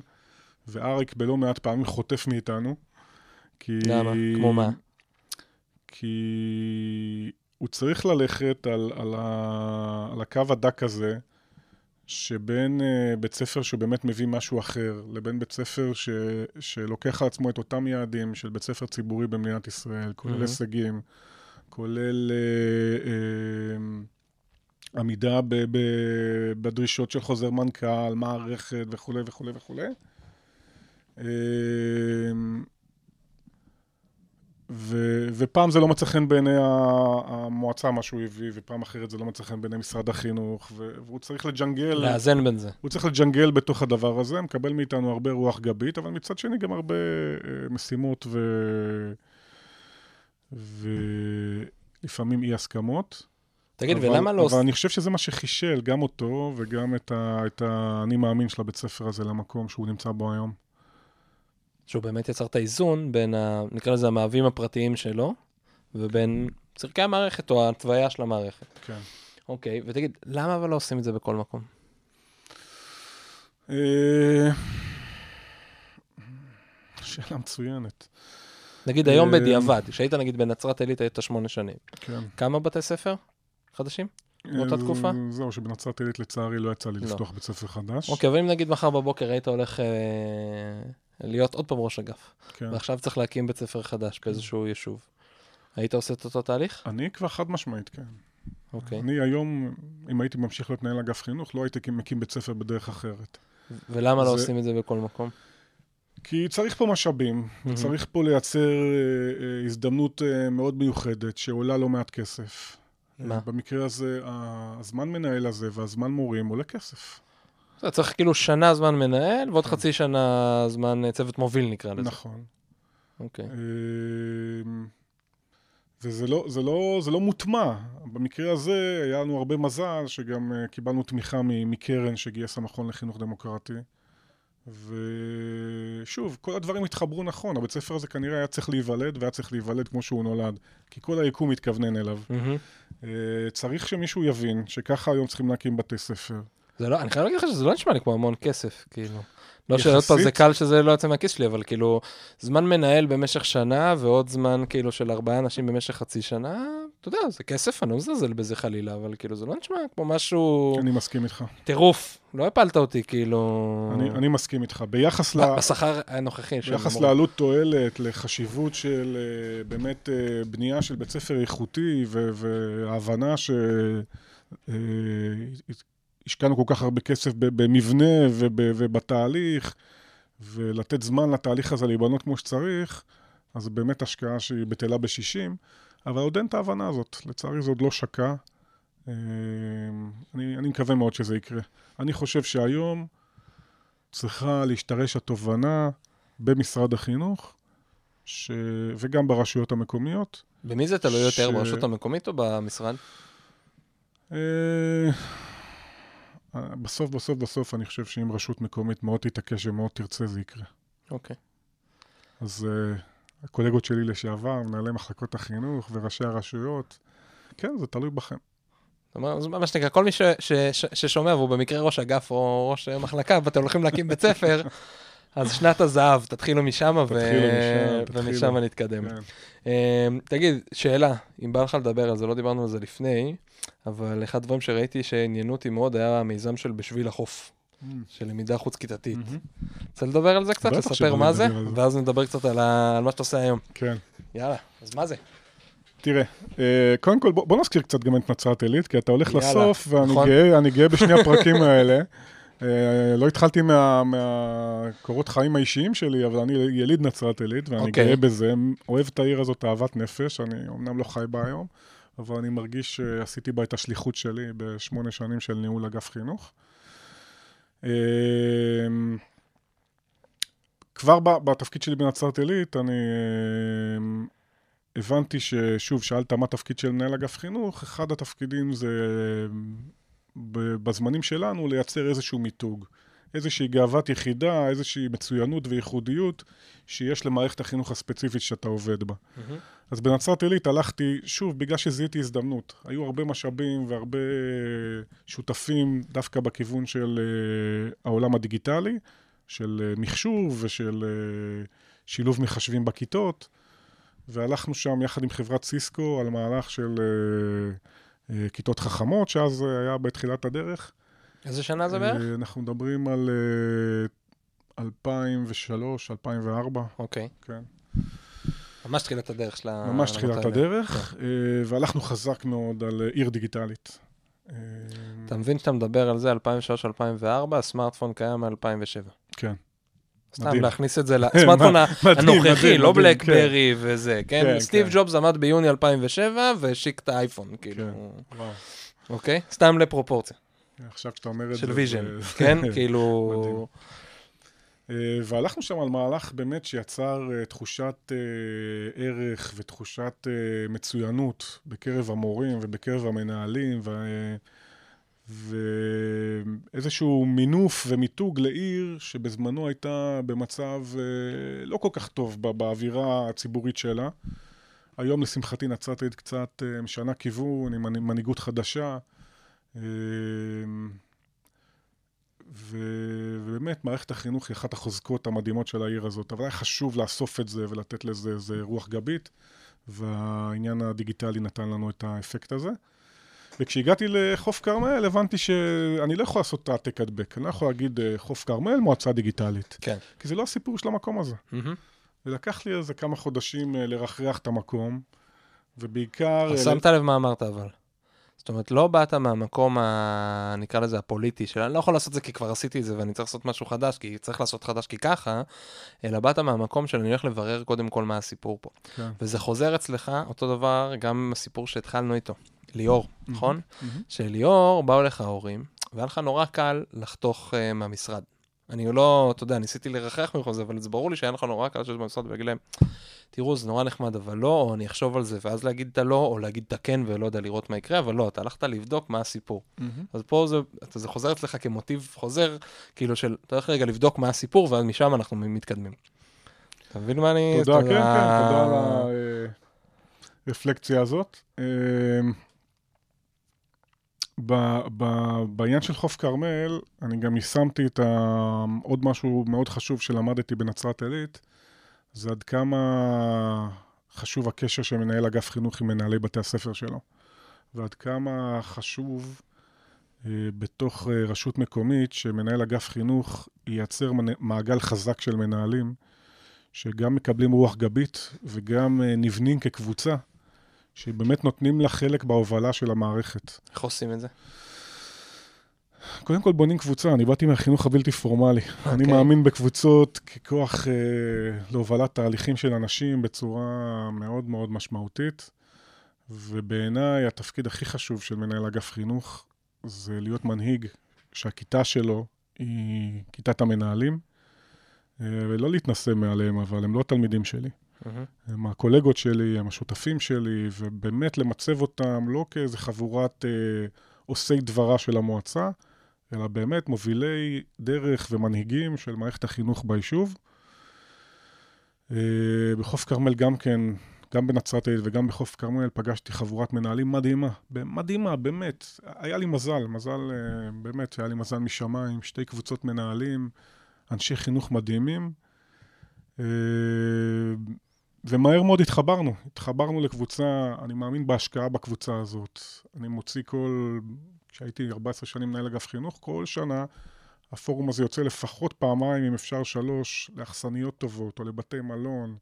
ואריק בלא מעט פעמים חוטף מאיתנו. כי... למה? כמו מה? כי הוא צריך ללכת על, על, ה, על הקו הדק הזה, שבין uh, בית ספר שבאמת מביא משהו אחר, לבין בית ספר ש, שלוקח על עצמו את אותם יעדים של בית ספר ציבורי במדינת ישראל, כולל מהמם. הישגים, כולל uh, uh, עמידה ב, ב, בדרישות של חוזר מנכ"ל, מערכת וכולי וכולי וכולי. Uh, ו, ופעם זה לא מצא חן בעיני המועצה, מה שהוא הביא, ופעם אחרת זה לא מצא חן בעיני משרד החינוך, ו, והוא צריך לג'נגל, לאזן בין זה. הוא צריך לג'נגל בתוך הדבר הזה, מקבל מאיתנו הרבה רוח גבית, אבל מצד שני גם הרבה אה, משימות ו... ולפעמים אי הסכמות. תגיד, אבל, ולמה לא... אבל אני חושב שזה מה שחישל גם אותו וגם את, ה, את האני מאמין של הבית ספר הזה למקום שהוא נמצא בו היום. שהוא באמת יצר את האיזון בין, ה... נקרא לזה המאהבים הפרטיים שלו, ובין צורכי המערכת או ההתוויה של המערכת. כן. אוקיי, ותגיד, למה אבל לא עושים את זה בכל מקום? אה, שאלה מצוינת. נגיד היום אה, בדיעבד, כשהיית נגיד בנצרת עילית היית שמונה שנים. כן. כמה בתי ספר חדשים? באותה אה, תקופה? זהו, שבנצרת עילית לצערי לא יצא לי לא. לפתוח בית ספר חדש. אוקיי, אבל אם נגיד מחר בבוקר היית הולך להיות עוד פעם ראש אגף, כן. ועכשיו צריך להקים בית ספר חדש באיזשהו יישוב, היית עושה את אותו תהליך? אני כבר חד משמעית, כן. אוקיי. אני היום, אם הייתי ממשיך להיות מנהל אגף חינוך, לא הייתי מקים בית ספר בדרך אחרת. ולמה לא זה- עושים את זה בכל מקום? כי צריך פה משאבים, מהמם. צריך פה לייצר אה, אה, הזדמנות אה, מאוד מיוחדת, שעולה לא מעט כסף. מה? אה, במקרה הזה, הזמן מנהל הזה והזמן מורים עולה כסף. אתה צריך כאילו שנה זמן מנהל, ועוד חצי שנה זמן אה, צוות מוביל נקרא לזה. נכון. אוקיי. אמ, וזה לא, זה לא, זה לא מוטמע. במקרה הזה היה לנו הרבה מזל שגם אה, קיבלנו תמיכה מקרן שגייס המכון לחינוך דמוקרטי. ושוב, כל הדברים התחברו נכון, הבית ספר הזה כנראה היה צריך להיוולד והיה צריך להיוולד כמו שהוא נולד, כי כל היקום מתכוונן אליו. אה, צריך שמישהו יבין שככה היום צריכים להקים בתי ספר. זה לא, אני חייב להגיד לך שזה לא נשמע לי כמו המון כסף, כאילו. לא שעוד פעם זה? קל שזה לא יוצא מהכיס שלי, אבל כאילו, זמן מנהל במשך שנה, ועוד זמן כאילו של ארבעה אנשים במשך חצי שנה, אתה יודע, זה כסף, אני לא מזלזל בזה חלילה, אבל כאילו, זה לא נשמע כמו משהו... אני מסכים איתך. טירוף, לא הפלת אותי, כאילו... אני, אני מסכים איתך. ביחס ל... בשכר הנוכחי ביחס. לעלות תועלת, לחשיבות של אה, באמת אה, בנייה של בית ספר איכותי ו- וההבנה שהשקענו כל כך הרבה כסף במבנה וב- ובתהליך, ולתת זמן לתהליך הזה להיבנות כמו שצריך, אז זו באמת השקעה שהיא בטלה ב-60, אבל עוד אין את ההבנה הזאת. לצערי זה עוד לא שקע. אה, אני, אני מקווה מאוד שזה יקרה. אני חושב שהיום צריכה להשתרש התובנה במשרד החינוך, ש... וגם ברשויות המקומיות. במי זה תלוי יותר, ש- ברשות המקומית או במשרד? אה, בסוף, בסוף, בסוף, אני חושב שאם רשות מקומית מאוד תתעקש ומאוד תרצה, זה יקרה. אוקיי. אז uh, הקולגות שלי לשעבר, מנהלי מחלקות החינוך וראשי הרשויות, כן, זה תלוי בכם. זאת אומרת, זה מה שנקרא, כל מי ש, ש, ש, ששומע והוא במקרה ראש אגף או ראש מחלקה, ואתם הולכים להקים בית ספר, אז שנת הזהב, תתחילו משם, ו... ומשם נתקדם. כן. אמ, תגיד, שאלה, אם בא לך לדבר על זה, לא דיברנו על זה לפני, אבל אחד הדברים שראיתי שעניינו אותי מאוד היה המיזם של בשביל החוף, של למידה חוץ-כיתתית. רוצה לדבר על זה קצת? לספר מה זה? ואז נדבר קצת על מה שאתה עושה היום. כן. יאללה, אז מה זה? תראה, אה, קודם כל, בוא, נזכיר קצת גם את נצרת עילית, כי אתה הולך יאללה, לסוף, ואני נכון. גאה, גאה בשני הפרקים האלה. אה, לא התחלתי מה- מהקורות חיים האישיים שלי, אבל אני יליד נצרת עילית, ואני אוקיי. גאה בזה, אוהב את העיר הזאת אהבת נפש, אני אמנם לא חי בה היום, אבל אני מרגיש שעשיתי בה את השליחות שלי בשמונה שנים של ניהול אגף חינוך. אה, כבר בתפקיד שלי בנצרת עילית, אני אה, הבנתי ששוב, שאלת מה התפקיד של מנהל אגף חינוך, אחד התפקידים זה בזמנים שלנו לייצר איזשהו מיתוג, איזושהי גאוות יחידה, איזושהי מצוינות וייחודיות שיש למערכת החינוך הספציפית שאתה עובד בה. אז בנצרת עילית הלכתי, שוב, בגלל שזיהיתי הזדמנות. היו הרבה משאבים והרבה שותפים דווקא בכיוון של אה, העולם הדיגיטלי, של אה, מחשוב ושל אה, שילוב מחשבים בכיתות, והלכנו שם יחד עם חברת סיסקו על מהלך של אה, כיתות חכמות, שאז אה, היה בתחילת הדרך. איזה שנה זה בערך? אה, אנחנו מדברים על אה, 2003, 2004, אוקיי. כן. ממש תחילת הדרך של ה... ממש תחילת. הדרך, אה, והלכנו חזק מאוד על אה, עיר דיגיטלית. אה, אתה מבין שאתה מדבר על זה 2003-2004, הסמארטפון קיים מ-2007. כן. סתם. להכניס את זה לסמארטפון הנוכחי, לא מדהים, BlackBerry וזה, כן? כן, סטיב כן. ג'ובס עמד ביוני 2007 והשיק את האייפון, כאילו. כן. אוקיי? סתם לפרופורציה. עכשיו שאתה אומר את זה... של vision, כן? כאילו... אה, והלכנו שם על מהלך באמת שיצר אה, תחושת אה, ערך ותחושת מצוינות בקרב המורים ובקרב המנהלים, ו- ואיזשהו מינוף ומיתוג לעיר שבזמנו הייתה במצב אה, לא כל כך טוב באווירה הציבורית שלה. היום לשמחתי נצרת עילית קצת אה, משנה כיוון עם מנ- מנהיגות חדשה. אה, ו- ובאמת, מערכת החינוך היא אחת החוזקות המדהימות של העיר הזאת, אבל היה חשוב לאסוף את זה ולתת לזה איזה רוח גבית, והעניין הדיגיטלי נתן לנו את האפקט הזה. וכשהגעתי לחוף כרמל, הבנתי שאני לא יכול לעשות העתק הדבק, אני לא יכול להגיד אה, חוף כרמל, מועצה דיגיטלית, כן. כי זה לא הסיפור של המקום הזה. מהמם. ולקח לי איזה כמה חודשים אה, לרחרח את המקום, ובעיקר... אז אה, שמת לב מה אמרת אבל. זאת אומרת, לא באת מהמקום, ה... נקרא לזה הפוליטי, של אני לא יכול לעשות זה כי כבר עשיתי את זה ואני צריך לעשות משהו חדש, כי צריך לעשות חדש כי ככה, אלא באת מהמקום של אני הולך לברר קודם כל מה הסיפור פה. כן. וזה חוזר אצלך, אותו דבר, גם עם הסיפור שהתחלנו איתו. ליאור, נכון? שליאור, באו לך ההורים, והיה לך נורא קל לחתוך uh, מהמשרד. אני לא, אתה יודע, ניסיתי לרחח ממך זה, אבל זה ברור לי שהיה לך נורא קל לשבת במשרד ולהגיד להם, תראו, זה נורא נחמד, אבל לא, או אני אחשוב על זה, ואז להגיד את הלא, או להגיד את הכן, ולא יודע לראות מה יקרה, אבל לא, אתה הלכת לבדוק מה הסיפור. אז פה זה, אתה- זה חוזר אצלך כמוטיב חוזר, כאילו של, אתה הולך רגע לבדוק מה הסיפור, ואז משם אנחנו מתקדמים. אתה מבין מה אני... תודה, כן, כן, תודה על הרפלקציה הזאת. ב- ב- בעניין של חוף כרמל, אני גם יישמתי את ה... עוד משהו מאוד חשוב שלמדתי בנצרת עילית, זה עד כמה חשוב הקשר של מנהל אגף חינוך עם מנהלי בתי הספר שלו, ועד כמה חשוב אה, בתוך אה, רשות מקומית שמנהל אגף חינוך ייצר מעגל חזק של מנהלים. שגם מקבלים רוח גבית וגם אה, נבנים כקבוצה, שבאמת נותנים לה חלק בהובלה של המערכת. איך עושים את זה? קודם כל בונים קבוצה, אני באתי מהחינוך הבלתי פורמלי. Okay. אני אוקיי. מאמין בקבוצות ככוח אה, להובלת תהליכים של אנשים בצורה מאוד מאוד משמעותית, ובעיניי התפקיד הכי חשוב של מנהל אגף חינוך זה להיות מנהיג שהכיתה שלו היא כיתת המנהלים, אה, ולא להתנשא מעליהם, אבל הם לא תלמידים שלי. מהמם. הם הקולגות שלי, הם השותפים שלי, ובאמת למצב אותם לא כאיזה חבורת אה, עושי דברה של המועצה, אלא באמת מובילי דרך ומנהיגים של מערכת החינוך ביישוב. אה, בחוף כרמל גם כן, גם בנצרת עילית וגם בחוף כרמל פגשתי חבורת מנהלים מדהימה, מדהימה, באמת. היה לי מזל, מזל, אה, באמת, היה לי מזל משמיים, שתי קבוצות מנהלים, אנשי חינוך מדהימים. ומהר מאוד התחברנו, התחברנו לקבוצה, אני מאמין בהשקעה בקבוצה הזאת. אני מוציא כל, כשהייתי 14 שנים מנהל אגף חינוך, כל שנה הפורום הזה יוצא לפחות פעמיים, אם אפשר שלוש, לאכסניות טובות או לבתי מלון,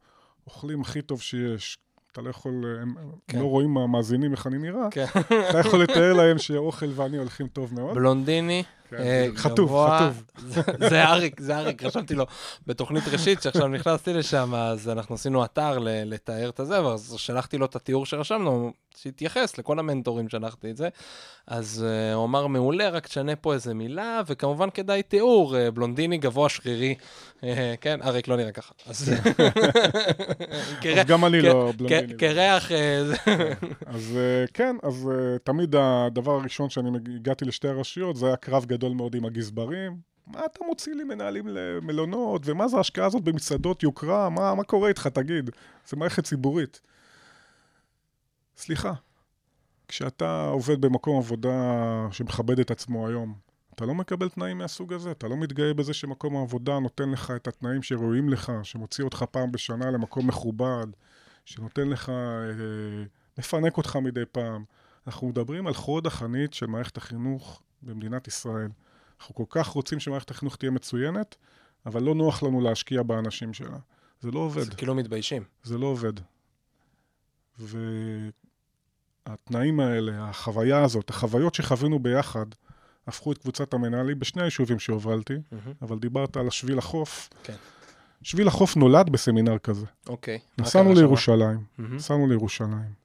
אוכלים הכי טוב שיש. אתה לא יכול, הם כן. לא רואים מהמאזינים איך אני נראה, כן. אתה יכול לתאר להם שאוכל ואני הולכים טוב מאוד. בלונדיני, חטוף, גבוה. חטוף. זה- זה אריק, זה אריק, רשמתי לו בתוכנית ראשית, שעכשיו נכנסתי לשם, אז אנחנו עשינו אתר לתאר את הזה, ואז שלחתי לו את התיאור שרשמנו, שהתייחס לכל המנטורים, שלחתי את זה. אז uh, הוא אמר, מעולה, רק תשנה פה איזה מילה, וכמובן כדאי תיאור, uh, בלונדיני גבוה שרירי. כן, אריק לא נראה ככה. אז גם אני לא בלונדיני. אה, זה- אז אה, כן, אז אה, תמיד הדבר הראשון שאני הגעתי לשתי הרשויות, זה היה קרב גדול מאוד עם הגזברים. מה אתה מוציא לי מנהלים למלונות, ומה זה ההשקעה הזאת במסעדות יוקרה? מה, מה קורה איתך, תגיד? זה מערכת ציבורית. סליחה, כשאתה עובד במקום עבודה שמכבד את עצמו היום, אתה לא מקבל תנאים מהסוג הזה, אתה לא מתגאה בזה שמקום העבודה נותן לך את התנאים שראויים לך, שמוציא אותך פעם בשנה למקום מכובד, שנותן לך, אה, מפנק אותך מדי פעם. אנחנו מדברים על חוד החנית של מערכת החינוך במדינת ישראל. אנחנו כל כך רוצים שמערכת החינוך תהיה מצוינת, אבל לא נוח לנו להשקיע באנשים שלה. זה לא עובד. זה כאילו מתביישים. זה לא עובד. והתנאים האלה, החוויה הזאת, החוויות שחווינו ביחד, הפכו את קבוצת המנהלים בשני היישובים שהובלתי, מהמם. אבל דיברת על השביל החוף. כן. שביל החוף נולד בסמינר כזה. אוקיי. מה נסענו? לירושלים, מהמם. נסענו לירושלים,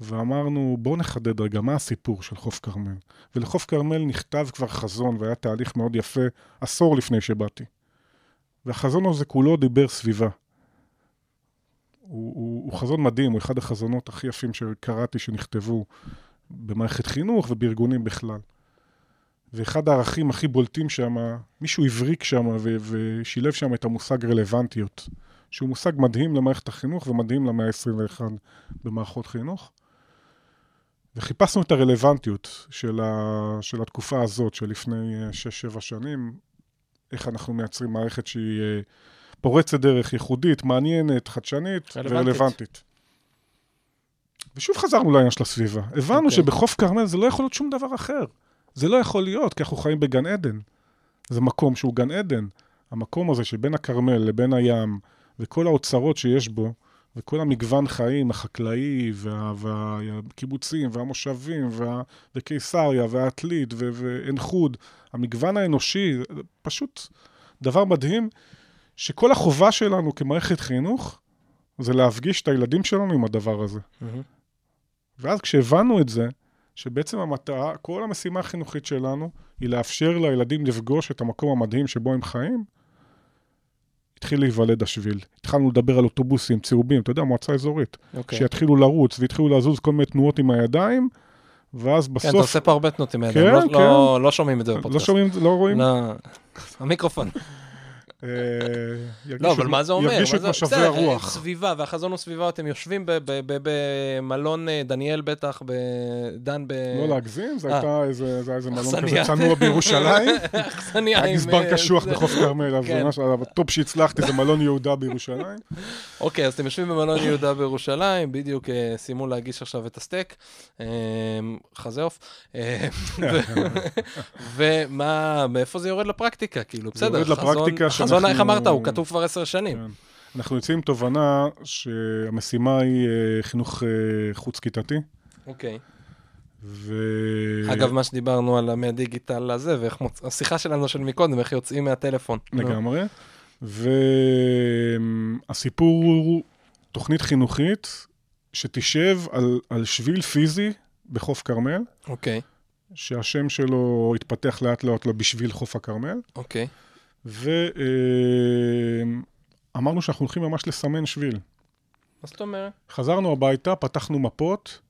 ואמרנו, בואו נחדד רגע, מה הסיפור של חוף כרמל? ולחוף כרמל נכתב כבר חזון, והיה תהליך מאוד יפה, עשור לפני שבאתי. והחזון הזה כולו דיבר סביבה. הוא, הוא, הוא חזון מדהים, הוא אחד החזונות הכי יפים שקראתי שנכתבו במערכת חינוך ובארגונים בכלל. ואחד הערכים הכי בולטים שם, מישהו הבריק שם ושילב שם את המושג רלוונטיות, שהוא מושג מדהים למערכת החינוך ומדהים למאה ה-21 במערכות חינוך. וחיפשנו את הרלוונטיות של, ה- של התקופה הזאת, של לפני 6-7 שנים, איך אנחנו מייצרים מערכת שהיא אה, פורצת דרך, ייחודית, מעניינת, חדשנית רלוונטית. ורלוונטית. ושוב חזרנו לעניין של הסביבה. הבנו אוקיי. שבחוף כרמל זה לא יכול להיות שום דבר אחר. זה לא יכול להיות, כי אנחנו חיים בגן עדן. זה מקום שהוא גן עדן. המקום הזה שבין הכרמל לבין הים, וכל האוצרות שיש בו, וכל המגוון חיים החקלאי, וה, והקיבוצים, והמושבים, וה, וקיסריה, והעתלית, ועין חוד, המגוון האנושי, פשוט דבר מדהים, שכל החובה שלנו כמערכת חינוך, זה להפגיש את הילדים שלנו עם הדבר הזה. מהמם. ואז כשהבנו את זה, שבעצם המטרה, כל המשימה החינוכית שלנו, היא לאפשר לילדים לפגוש את המקום המדהים שבו הם חיים, התחיל להיוולד השביל. התחלנו לדבר על אוטובוסים צהובים, אתה יודע, מועצה אזורית. אוקיי. שיתחילו לרוץ והתחילו לזוז כל מיני תנועות עם הידיים, ואז כן, אתה בסוף... עושה פה הרבה תנועות עם הידיים, כן, לא- כן. לא- לא שומעים את זה לא בפודקאסט. שומעים, לא רואים? לא. המיקרופון. אה, לא, אבל מה זה אומר? ירגישו את זה- משאבי הרוח. סביבה, והחזון הוא סביבה, אתם יושבים במלון אה, דניאל בטח, בדן ב... לא להגזים, זה אה. הייתה איזה זה מלון כזה. צנוע בירושלים. אכסניה היה גזבר אה, קשוח זה. בחוף כרמל, אז כן. זה הטופ שהצלחתי, זה מלון יהודה בירושלים. אוקיי, אז אתם יושבים במלון יהודה בירושלים, בדיוק אה, סיימו להגיש עכשיו את הסטייק, אה, חזה עוף, אה, ומה, מאיפה זה יורד לפרקטיקה? כאילו, זה בסדר, יורד חזון, לפרקטיקה חזון, איך אמרת? הוא כתוב כבר עשר שנים. כן. אנחנו יוצאים עם תובנה שהמשימה היא אה, חינוך אה, חוץ-כיתתי. אוקיי. ו... אגב, מה שדיברנו על מהדיגיטל הזה, ואיך מוצ... השיחה שלנו של מקודם, איך יוצאים מהטלפון. לגמרי. והסיפור הוא תוכנית חינוכית שתשב על, על שביל פיזי בחוף כרמל, אוקיי, שהשם שלו התפתח לאט לאט בשביל חוף הכרמל, אוקיי. ואמרנו שאנחנו הולכים ממש לסמן שביל. מה זאת אומרת? חזרנו הביתה, פתחנו מפות,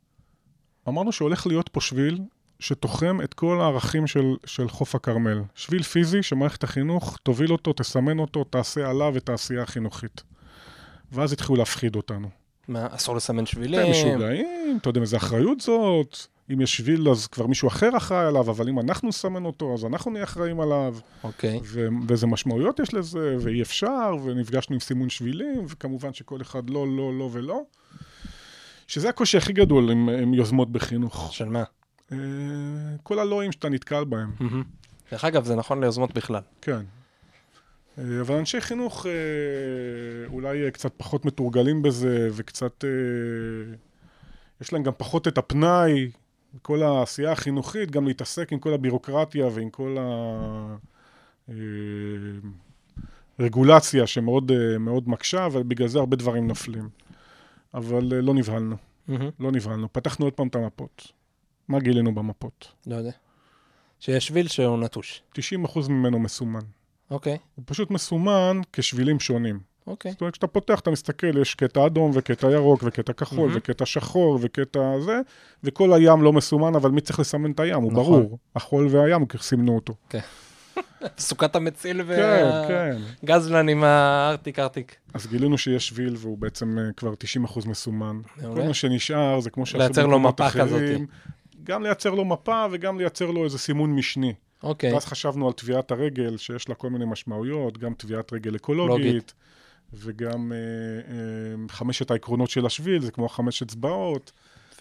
אמרנו שהולך להיות פה שביל שתוחם את כל הערכים של, של חוף הכרמל. שביל פיזי שמערכת החינוך תוביל אותו, תסמן אותו, תעשה עליו את העשייה החינוכית. ואז התחילו להפחיד אותנו. מה, אסור לסמן שבילים? אתם משוגעים, אתה יודע איזה אחריות זאת? אם יש שביל אז כבר מישהו אחר אחראי עליו, אבל אם אנחנו נסמן אותו, אז אנחנו נהיה אחראים עליו. אוקיי. ו- ואיזה משמעויות יש לזה, ואי אפשר, ונפגשנו עם סימון שבילים, וכמובן שכל אחד לא, לא, לא ולא. שזה הקושי הכי גדול עם, עם יוזמות בחינוך. של מה? אה, כל הלואים שאתה נתקל בהם. דרך אגב, זה נכון ליוזמות בכלל. כן. אה, אבל אנשי חינוך אה, אולי קצת פחות מתורגלים בזה, וקצת... יש להם גם פחות את הפנאי, כל העשייה החינוכית, גם להתעסק עם כל הבירוקרטיה ועם כל הרגולציה שמאוד אה, מאוד מקשה, ובגלל זה הרבה דברים נופלים. אבל אה, לא נבהלנו, מהמם. לא נבהלנו. פתחנו עוד פעם את המפות. מה גילינו במפות? לא יודע. שיש שביל שהוא נטוש. 90% ממנו מסומן. אוקיי, הוא פשוט מסומן כשבילים שונים. אוקיי. זאת אומרת, כשאתה פותח, אתה מסתכל, יש קטע אדום וקטע ירוק וקטע כחול. וקטע שחור וקטע זה, וכל הים לא מסומן, אבל מי צריך לסמן את הים? הוא נכון. ברור. החול והים, כי סימנו אותו. סוכת המציל כן, כן. וגזלן עם הארטיק ארטיק. אז גילינו שיש שביל והוא בעצם אה, כבר 90% מסומן. מעולה. כל מה שנשאר זה כמו שעשו לייצר לו במקומות מפה אחרים, גם לייצר לו מפה וגם לייצר לו איזה סימון משני. אוקיי, ואז חשבנו על טביעת הרגל, שיש לה כל מיני משמעויות, גם טביעת רגל אקולוגית, לוגית. וגם אה, אה, חמשת העקרונות של השביל, זה כמו חמש אצבעות,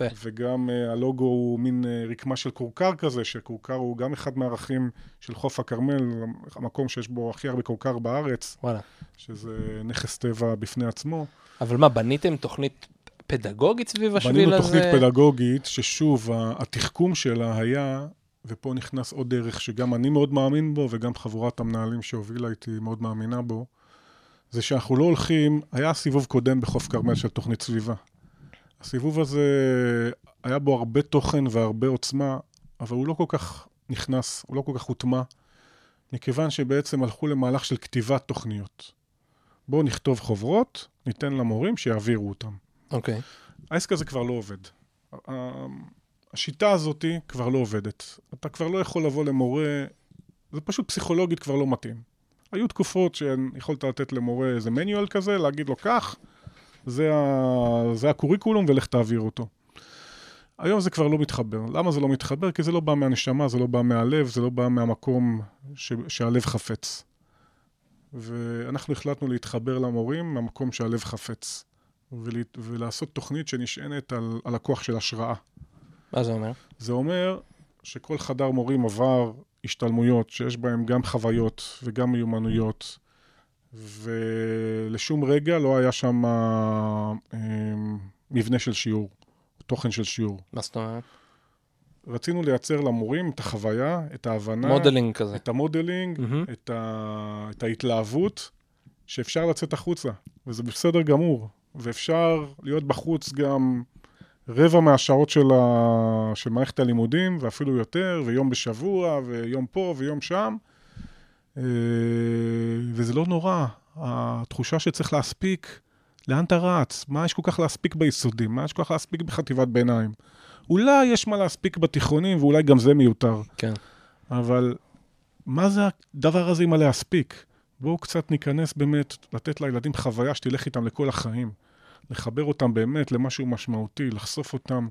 יפה. וגם אה, הלוגו הוא מין אה, רקמה של כורכר כזה, שכורכר הוא גם אחד מהערכים של חוף הכרמל, המקום שיש בו הכי הרבה כורכר בארץ, וואלה. שזה נכס טבע בפני עצמו. אבל מה, בניתם תוכנית פדגוגית סביב השביל הזה? בנינו תוכנית פדגוגית, ששוב, התחכום שלה היה, ופה נכנס עוד דרך שגם אני מאוד מאמין בו, וגם חבורת המנהלים שהובילה איתי מאוד מאמינה בו, זה שאנחנו לא הולכים, היה סיבוב קודם בחוף כרמל של תוכנית סביבה. הסיבוב הזה, היה בו הרבה תוכן והרבה עוצמה, אבל הוא לא כל כך נכנס, הוא לא כל כך הוטמע, מכיוון שבעצם הלכו למהלך של כתיבת תוכניות. בואו נכתוב חוברות, ניתן למורים שיעבירו אותם. אוקיי. העסק הזה כבר לא עובד. השיטה הזאת כבר לא עובדת. אתה כבר לא יכול לבוא למורה, זה פשוט פסיכולוגית כבר לא מתאים. היו תקופות שיכולת לתת למורה איזה מניואל כזה, להגיד לו, קח, זה, ה... זה הקוריקולום ולך תעביר אותו. היום זה כבר לא מתחבר. למה זה לא מתחבר? כי זה לא בא מהנשמה, זה לא בא מהלב, זה לא בא מהמקום ש... שהלב חפץ. ואנחנו החלטנו להתחבר למורים מהמקום שהלב חפץ. ולה... ולעשות תוכנית שנשענת על, על הכוח של השראה. מה זה אומר? זה אומר שכל חדר מורים עבר השתלמויות שיש בהן גם חוויות וגם מיומנויות, ולשום רגע לא היה שם אה, מבנה של שיעור, תוכן של שיעור. מה זאת אומרת? רצינו לייצר למורים את החוויה, את ההבנה, modeling כזה. את ה modeling, מהמם. את, ה... את ההתלהבות, שאפשר לצאת החוצה, וזה בסדר גמור, ואפשר להיות בחוץ גם רבע מהשעות של, ה... של מערכת הלימודים, ואפילו יותר, ויום בשבוע, ויום פה ויום שם, אה, וזה לא נורא. התחושה שצריך להספיק, לאן אתה רץ? מה יש כל כך להספיק ביסודי? מה יש כל כך להספיק בחטיבת ביניים? אולי יש מה להספיק בתיכונים, ואולי גם זה מיותר. כן. אבל מה זה הדבר הזה עם הלהספיק? בואו קצת ניכנס באמת, לתת לילדים חוויה שתלך איתם לכל החיים. לחבר אותם באמת למשהו משמעותי, לחשוף אותם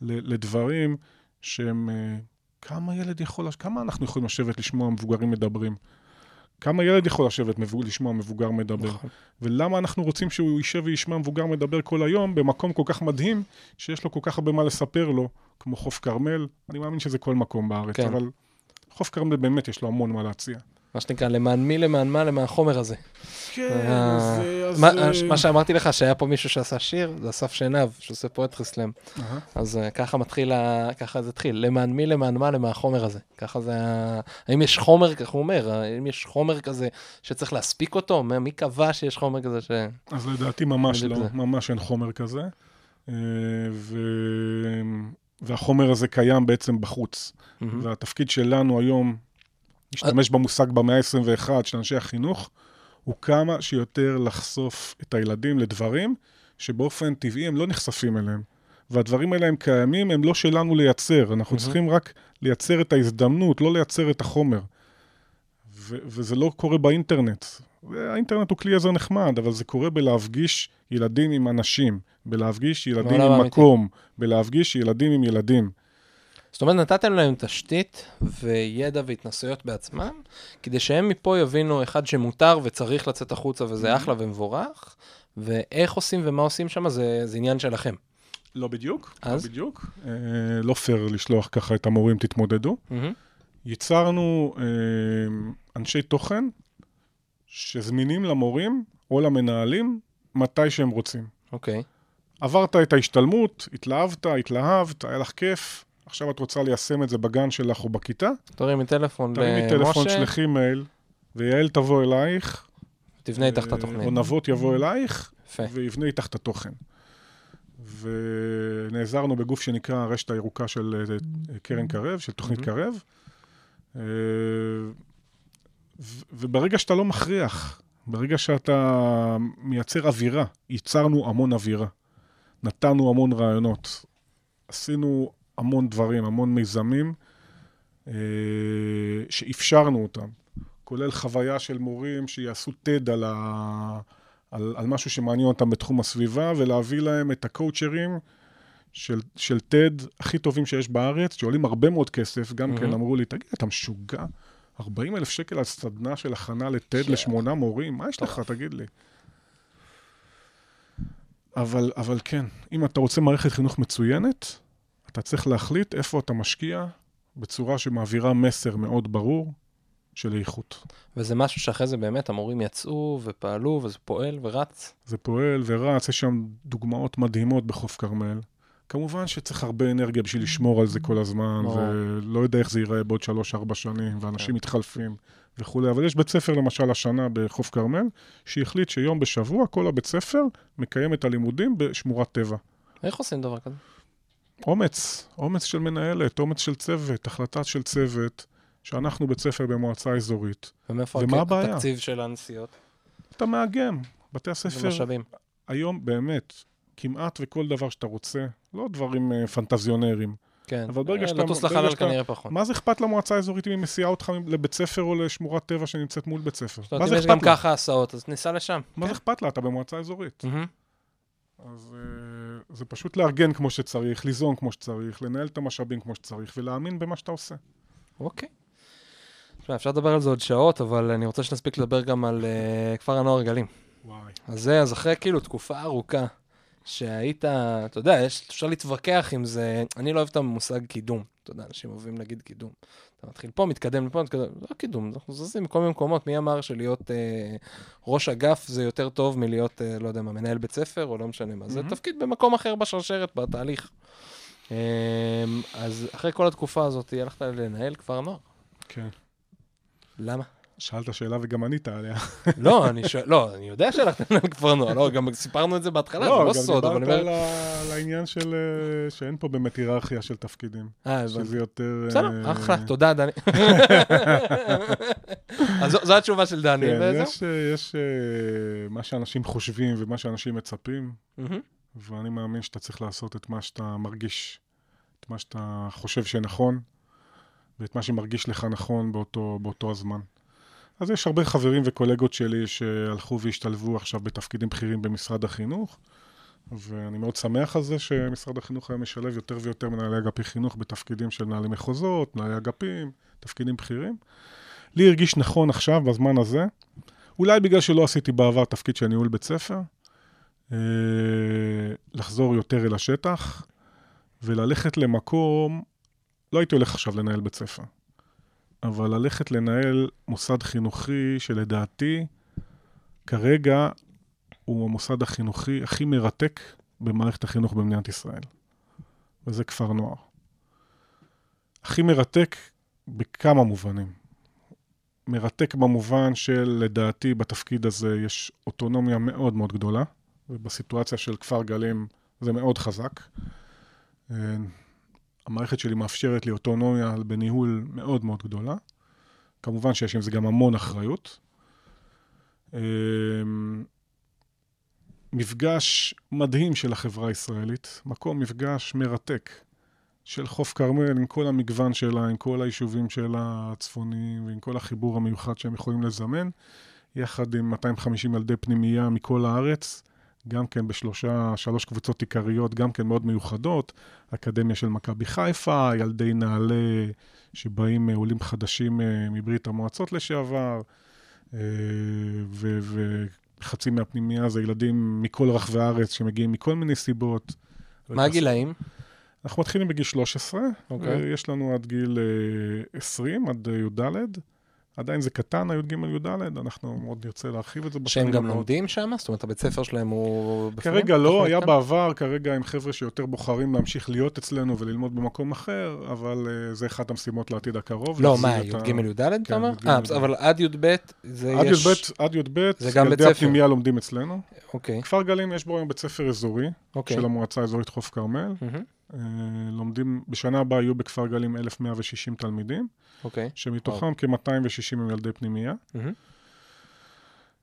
לדברים שהם... אה, כמה ילד יכול, כמה אנחנו יכולים לשבת לשמוע מבוגרים מדברים? כמה ילד יכול לשבת מבוג... לשמוע מבוגר מדבר? נכון. ולמה אנחנו רוצים שהוא יישב וישמע מבוגר מדבר כל היום במקום כל כך מדהים, שיש לו כל כך הרבה מה לספר לו, כמו חוף כרמל? אני מאמין שזה כל מקום בארץ, כן. אבל חוף כרמל באמת יש לו המון מה להציע. מה שנקרא, למען מי, למען מה, למען החומר הזה. כן, אה, אז... מה- אה, מה שאמרתי לך, שהיה פה מישהו שעשה שיר, זה אסף שנהב, שעושה פואטרי סלאם. אז אה, ככה מתחיל, ככה זה התחיל. למען מי, למען מה, למען החומר הזה. ככה זה ה... האם יש חומר, ככה הוא אומר, האם יש חומר כזה שצריך להספיק אותו? מי קבע שיש חומר כזה ש... אז לדעתי ממש לא. ממש אין חומר כזה. אה, ו... והחומר הזה קיים בעצם בחוץ. והתפקיד שלנו היום, להשתמש במושג במאה ה-21 של אנשי החינוך, הוא כמה שיותר לחשוף את הילדים לדברים שבאופן טבעי הם לא נחשפים אליהם. והדברים האלה הם קיימים, הם לא שלנו לייצר. אנחנו מהמם. צריכים רק לייצר את ההזדמנות, לא לייצר את החומר. ו- וזה לא קורה באינטרנט. האינטרנט הוא כלי עזר נחמד, אבל זה קורה בלהפגיש ילדים עם אנשים, בלהפגיש ילדים עם. מקום, בלהפגיש ילדים עם ילדים. זאת אומרת, נתתם להם תשתית וידע והתנסויות בעצמם, כדי שהם מפה יבינו, אחד, שמותר וצריך לצאת החוצה וזה אחלה ומבורך, ואיך עושים ומה עושים שם, זה, זה עניין שלכם. לא בדיוק, אז? לא בדיוק. אה, לא פייר לשלוח ככה את המורים, תתמודדו. מהמם. ייצרנו אה, אנשי תוכן שזמינים למורים או למנהלים מתי שהם רוצים. אוקיי. עברת את ההשתלמות, התלהבת, התלהבת, היה לך כיף, עכשיו את רוצה ליישם את זה בגן שלך או בכיתה, תרימי טלפון תרימי טלפון, למשה, שלחי מייל, ויעל תבוא אלייך, תבנה איתך את אה, התוכנית. או נבות יבוא אלייך, יפה. ויבנה איתך את התוכן. ונעזרנו בגוף שנקרא הרשת הירוקה של אה, קרן קרב, של תוכנית מהמם. קרב. אה, וברגע שאתה לא מכריח, ברגע שאתה מייצר אווירה, ייצרנו המון אווירה. נתנו המון רעיונות. עשינו המון דברים, המון מיזמים, אה, שאפשרנו אותם. כולל חוויה של מורים שיעשו TED על, ה... על, על משהו שמעניין אותם בתחום הסביבה, ולהביא להם את הקואוצ'רים של, של TED הכי טובים שיש בארץ, שעולים הרבה מאוד כסף. גם מהמם. כן אמרו לי, תגיד, אתה משוגע? 40 אלף שקל על סדנה של הכנה לטד. לשמונה מורים? מה יש לך? תגיד לי. אבל, אבל כן, אם אתה רוצה מערכת חינוך מצוינת, אתה צריך להחליט איפה אתה משקיע בצורה שמעבירה מסר מאוד ברור של איכות. וזה משהו שאחרי זה באמת המורים יצאו ופעלו, וזה פועל ורץ. זה פועל ורץ, יש שם דוגמאות מדהימות בחוף כרמל. כמובן שצריך הרבה אנרגיה בשביל לשמור על זה כל הזמן, ברור. ולא יודע איך זה ייראה בעוד שלוש-ארבע שנים, ואנשים כן. מתחלפים וכולי. אבל יש בית ספר, למשל, השנה בחוף כרמל, שהחליט שיום בשבוע כל הבית ספר מקיים את הלימודים בשמורת טבע. איך עושים דבר כזה? אומץ, אומץ של מנהלת, אומץ של צוות, החלטה של צוות, שאנחנו בית ספר במועצה אזורית. ומאיפה? התקציב של הנסיעות? אתה מאגם. בתי הספר ומשאבים. היום באמת, כמעט וכל דבר שאתה רוצה, לא דברים אה, פנטזיונרים. כן. אבל ברגע אה, שאתה- לטוס ברגע לחלל כנראה פחות. מה זה אכפת למועצה האזורית אם היא מסיעה אותך לבית ספר או לשמורת טבע שנמצאת מול בית ספר? מה זה אם יש גם אכפת לה? ככה הסעות, אז ניסע לשם. מה כן. זה אכפת לה? אתה במועצה אזורית. אז אה, זה פשוט לארגן כמו שצריך, ליזום כמו שצריך, לנהל את המשאבים כמו שצריך, ולהאמין במה שאתה עושה. אוקיי. תשמע, אפשר לדבר על זה עוד שעות, אבל אני רוצה שנספיק לדבר גם על אה, כפר הנוער גלים. וואי. אז זה, אז אחרי כאילו תקופה ארוכה שהיית, אתה יודע, יש, אפשר להתווכח עם זה, אני לא אוהב את המושג קידום. אתה יודע, אנשים אוהבים להגיד קידום. אתה מתחיל פה, מתקדם לפה, מתקדם, זה לא קידום, אנחנו זזים מכל מיני מקומות. מי אמר שלהיות אה, ראש אגף זה יותר טוב מלהיות, אה, לא יודע מה, מנהל בית ספר, או לא משנה מה. זה מהמם. תפקיד במקום אחר בשרשרת, בתהליך. אה, אז אחרי כל התקופה הזאת, הלכת לנהל כפר נוער. כן. למה? שאלת שאלה וגם ענית עליה. לא, אני שואל, לא, אני יודע שהלכת לנהל כפר נוער, לא, גם סיפרנו את זה בהתחלה, זה לא סוד, אבל אני גם אומר... דיברת על ה- על העניין של... אה, שאין פה באמת היררכיה של תפקידים. אה, הבנתי. שזה יותר... בסדר, אה, אחלה, תודה, דני. אז זו- התשובה של דני, כן, וזהו. יש, אה, יש מה שאנשים חושבים ומה שאנשים מצפים. ואני מאמין שאתה צריך לעשות את מה שאתה מרגיש, את מה שאתה חושב שנכון, ואת מה שמרגיש לך נכון באותו, באותו הזמן. אז יש הרבה חברים וקולגות שלי שהלכו והשתלבו עכשיו בתפקידים בכירים במשרד החינוך, ואני מאוד שמח על זה שמשרד החינוך היום משלב יותר ויותר מנהלי אגפי חינוך בתפקידים של מנהלי מחוזות, מנהלי אגפים, תפקידים בכירים. לי הרגיש נכון עכשיו, בזמן הזה, אולי בגלל שלא עשיתי בעבר תפקיד של ניהול בית ספר, אה, לחזור יותר אל השטח וללכת למקום, לא הייתי הולך עכשיו לנהל בית ספר, אבל ללכת לנהל מוסד חינוכי שלדעתי כרגע הוא המוסד החינוכי הכי מרתק במערכת החינוך במדינת ישראל, וזה כפר נוער. הכי מרתק בכמה מובנים. מרתק במובן של, לדעתי, בתפקיד הזה יש אוטונומיה מאוד מאוד גדולה, ובסיטואציה של כפר גלים זה מאוד חזק. המערכת שלי מאפשרת לי אוטונומיה בניהול מאוד מאוד גדולה. כמובן שיש עם זה גם המון אחריות. אה, מפגש מדהים של החברה הישראלית, מקום מפגש מרתק של חוף כרמל עם כל המגוון שלה, עם כל היישובים שלה הצפוניים ועם כל החיבור המיוחד שהם יכולים לזמן, יחד עם 250 ילדי פנימייה מכל הארץ, גם כן בשלושה, שלוש קבוצות עיקריות, גם כן מאוד מיוחדות, אקדמיה של מכבי חיפה, ילדי נעל"ה שבאים עולים חדשים אה, מברית המועצות לשעבר, אה, ו... ו- חצי מהפנימייה זה ילדים מכל רחבי הארץ שמגיעים מכל מיני סיבות. מה הגילאים? אנחנו מתחילים בגיל 13, אוקיי. ויש לנו עד גיל אה, 20, עד אה, י"ד. עדיין זה קטן, הי"ג י"ד, אנחנו מאוד נרצה להרחיב את זה. שהם גם. לומדים שם? זאת אומרת, הבית ספר שלהם הוא בפנים? כרגע לא, היה כאן? בעבר, כרגע הם חבר'ה שיותר בוחרים להמשיך להיות אצלנו וללמוד במקום אחר, אבל אה, זה אחת המשימות לעתיד הקרוב. לא, מה, י"ג י"ד אתה כן, אומר? י"ג, אה, י"ד. אבל עד י"ב זה עד יש... י"ב, עד י"ב, ילדי ספר. הפנימייה לומדים אצלנו. אוקיי, כפר גלים יש בו היום בית ספר אזורי אוקיי. של המועצה האזורית חוף כרמל. לומדים, בשנה הבאה יהיו בכפר גלים 1,160 תלמידים, אוקיי. שמתוכם כ-260 הם ילדי פנימייה.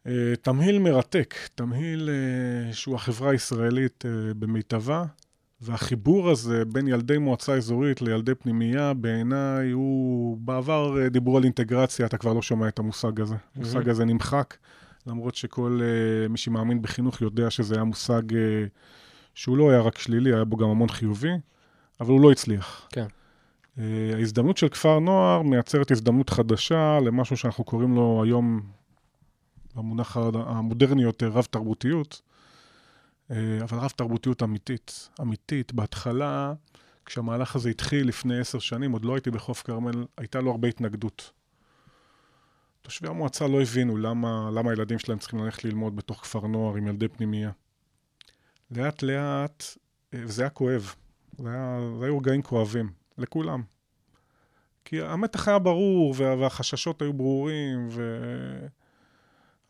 אה, תמהיל מרתק, תמהיל אה, שהוא החברה הישראלית אה, במיטבה, והחיבור הזה בין ילדי מועצה אזורית לילדי פנימייה, בעיניי הוא... בעבר אה, דיברו על אינטגרציה, אתה כבר לא שומע את המושג הזה. המושג הזה נמחק, למרות שכל אה, מי שמאמין בחינוך יודע שזה היה מושג אה, שהוא לא היה רק שלילי, היה בו גם המון חיובי, אבל הוא לא הצליח. כן. אה, ההזדמנות של כפר נוער מייצרת הזדמנות חדשה למשהו שאנחנו קוראים לו היום, במונח המודרני יותר, רב-תרבותיות, אה, אבל רב-תרבותיות אמיתית. אמיתית. בהתחלה, כשהמהלך הזה התחיל לפני עשר שנים, עוד לא הייתי בחוף כרמל, הייתה לו הרבה התנגדות. תושבי המועצה לא הבינו למה, למה הילדים שלהם צריכים ללכת ללמוד בתוך כפר נוער עם ילדי פנימייה. לאט לאט, אה, וזה היה כואב. זה, היה, זה היו רגעים כואבים, לכולם. כי המתח היה ברור, וה, והחששות היו ברורים,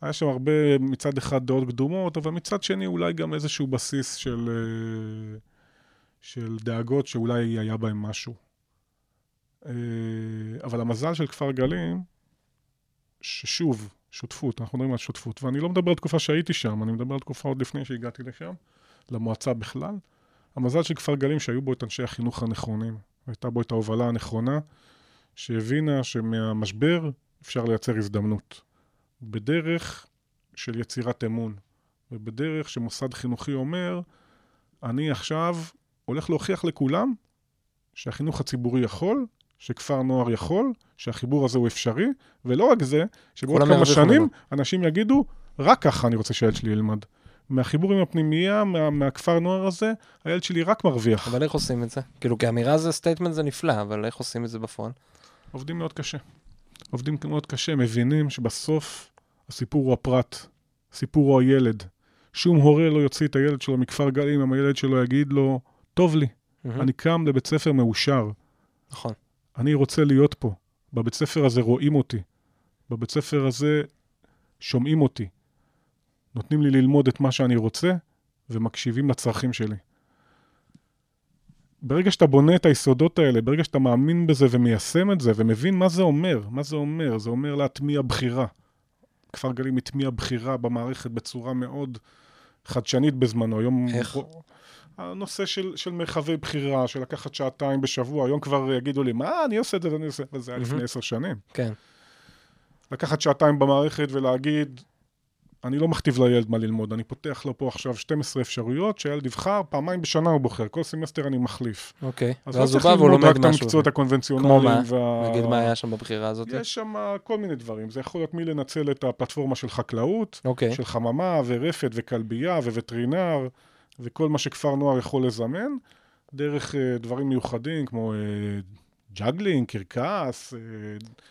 והיה שם הרבה, מצד אחד דעות קדומות, אבל מצד שני אולי גם איזשהו בסיס של, אה, של דאגות שאולי היה בהם משהו. אה, אבל המזל של כפר גלים, ששוב, שותפות, אנחנו מדברים על שותפות, ואני לא מדבר על תקופה שהייתי שם, אני מדבר על תקופה עוד לפני שהגעתי לשם, למועצה בכלל. המזל של כפר גלים שהיו בו את אנשי החינוך הנכונים, והייתה בו את ההובלה הנכונה, שהבינה שמהמשבר אפשר לייצר הזדמנות. בדרך של יצירת אמון, ובדרך שמוסד חינוכי אומר, אני עכשיו הולך להוכיח לכולם שהחינוך הציבורי יכול, שכפר נוער יכול, שהחיבור הזה הוא אפשרי, ולא רק זה, שבעוד כמה שנים. אנשים יגידו, רק ככה אני רוצה שהילד שלי ילמד. מהחיבור עם הפנימייה, מה, מהכפר נוער הזה, הילד שלי רק מרוויח. אבל איך עושים את זה? כאילו, כאמירה זה statement זה נפלא, אבל איך עושים את זה בפועל? עובדים מאוד קשה. עובדים מאוד קשה, מבינים שבסוף הסיפור הוא הפרט, הסיפור הוא הילד. שום הורה לא יוציא את הילד שלו מכפר גלים אם הילד שלו יגיד לו, טוב לי, מהמם. אני קם לבית ספר מאושר, נכון. אני רוצה להיות פה. בבית ספר הזה רואים אותי. בבית ספר הזה שומעים אותי. נותנים לי ללמוד את מה שאני רוצה ומקשיבים לצרכים שלי. ברגע שאתה בונה את היסודות האלה, ברגע שאתה מאמין בזה ומיישם את זה ומבין מה זה אומר, מה זה אומר? זה אומר להטמיע בחירה. כפר גלים הטמיע בחירה במערכת בצורה מאוד חדשנית בזמנו. היום... איך? הנושא של, של מרחבי בחירה, של לקחת שעתיים בשבוע, היום כבר יגידו לי, מה, אני עושה את זה, אני עושה, וזה היה לפני. עשר שנים. כן. לקחת שעתיים במערכת ולהגיד, אני לא מכתיב לילד מה ללמוד, אני פותח לו פה עכשיו 12 אפשרויות, שהילד יבחר, פעמיים בשנה הוא בוחר, כל סמסטר אני מחליף. אוקיי. אז לא ואז הוא צריך בא והוא ללמוד רק לומד את משהו. המקצועות כמו הקונבנציונליים. מה? וה... נגיד מה היה שם בבחירה הזאת? יש שם כל מיני דברים, זה יכול להיות מלנצל את הפלטפורמה של חקלאות, אוקיי. של חממה ורפת וכלבייה וווטרינר וכל מה שכפר נוער יכול לזמן, דרך אה, דברים מיוחדים כמו אה, juggling, קרקס,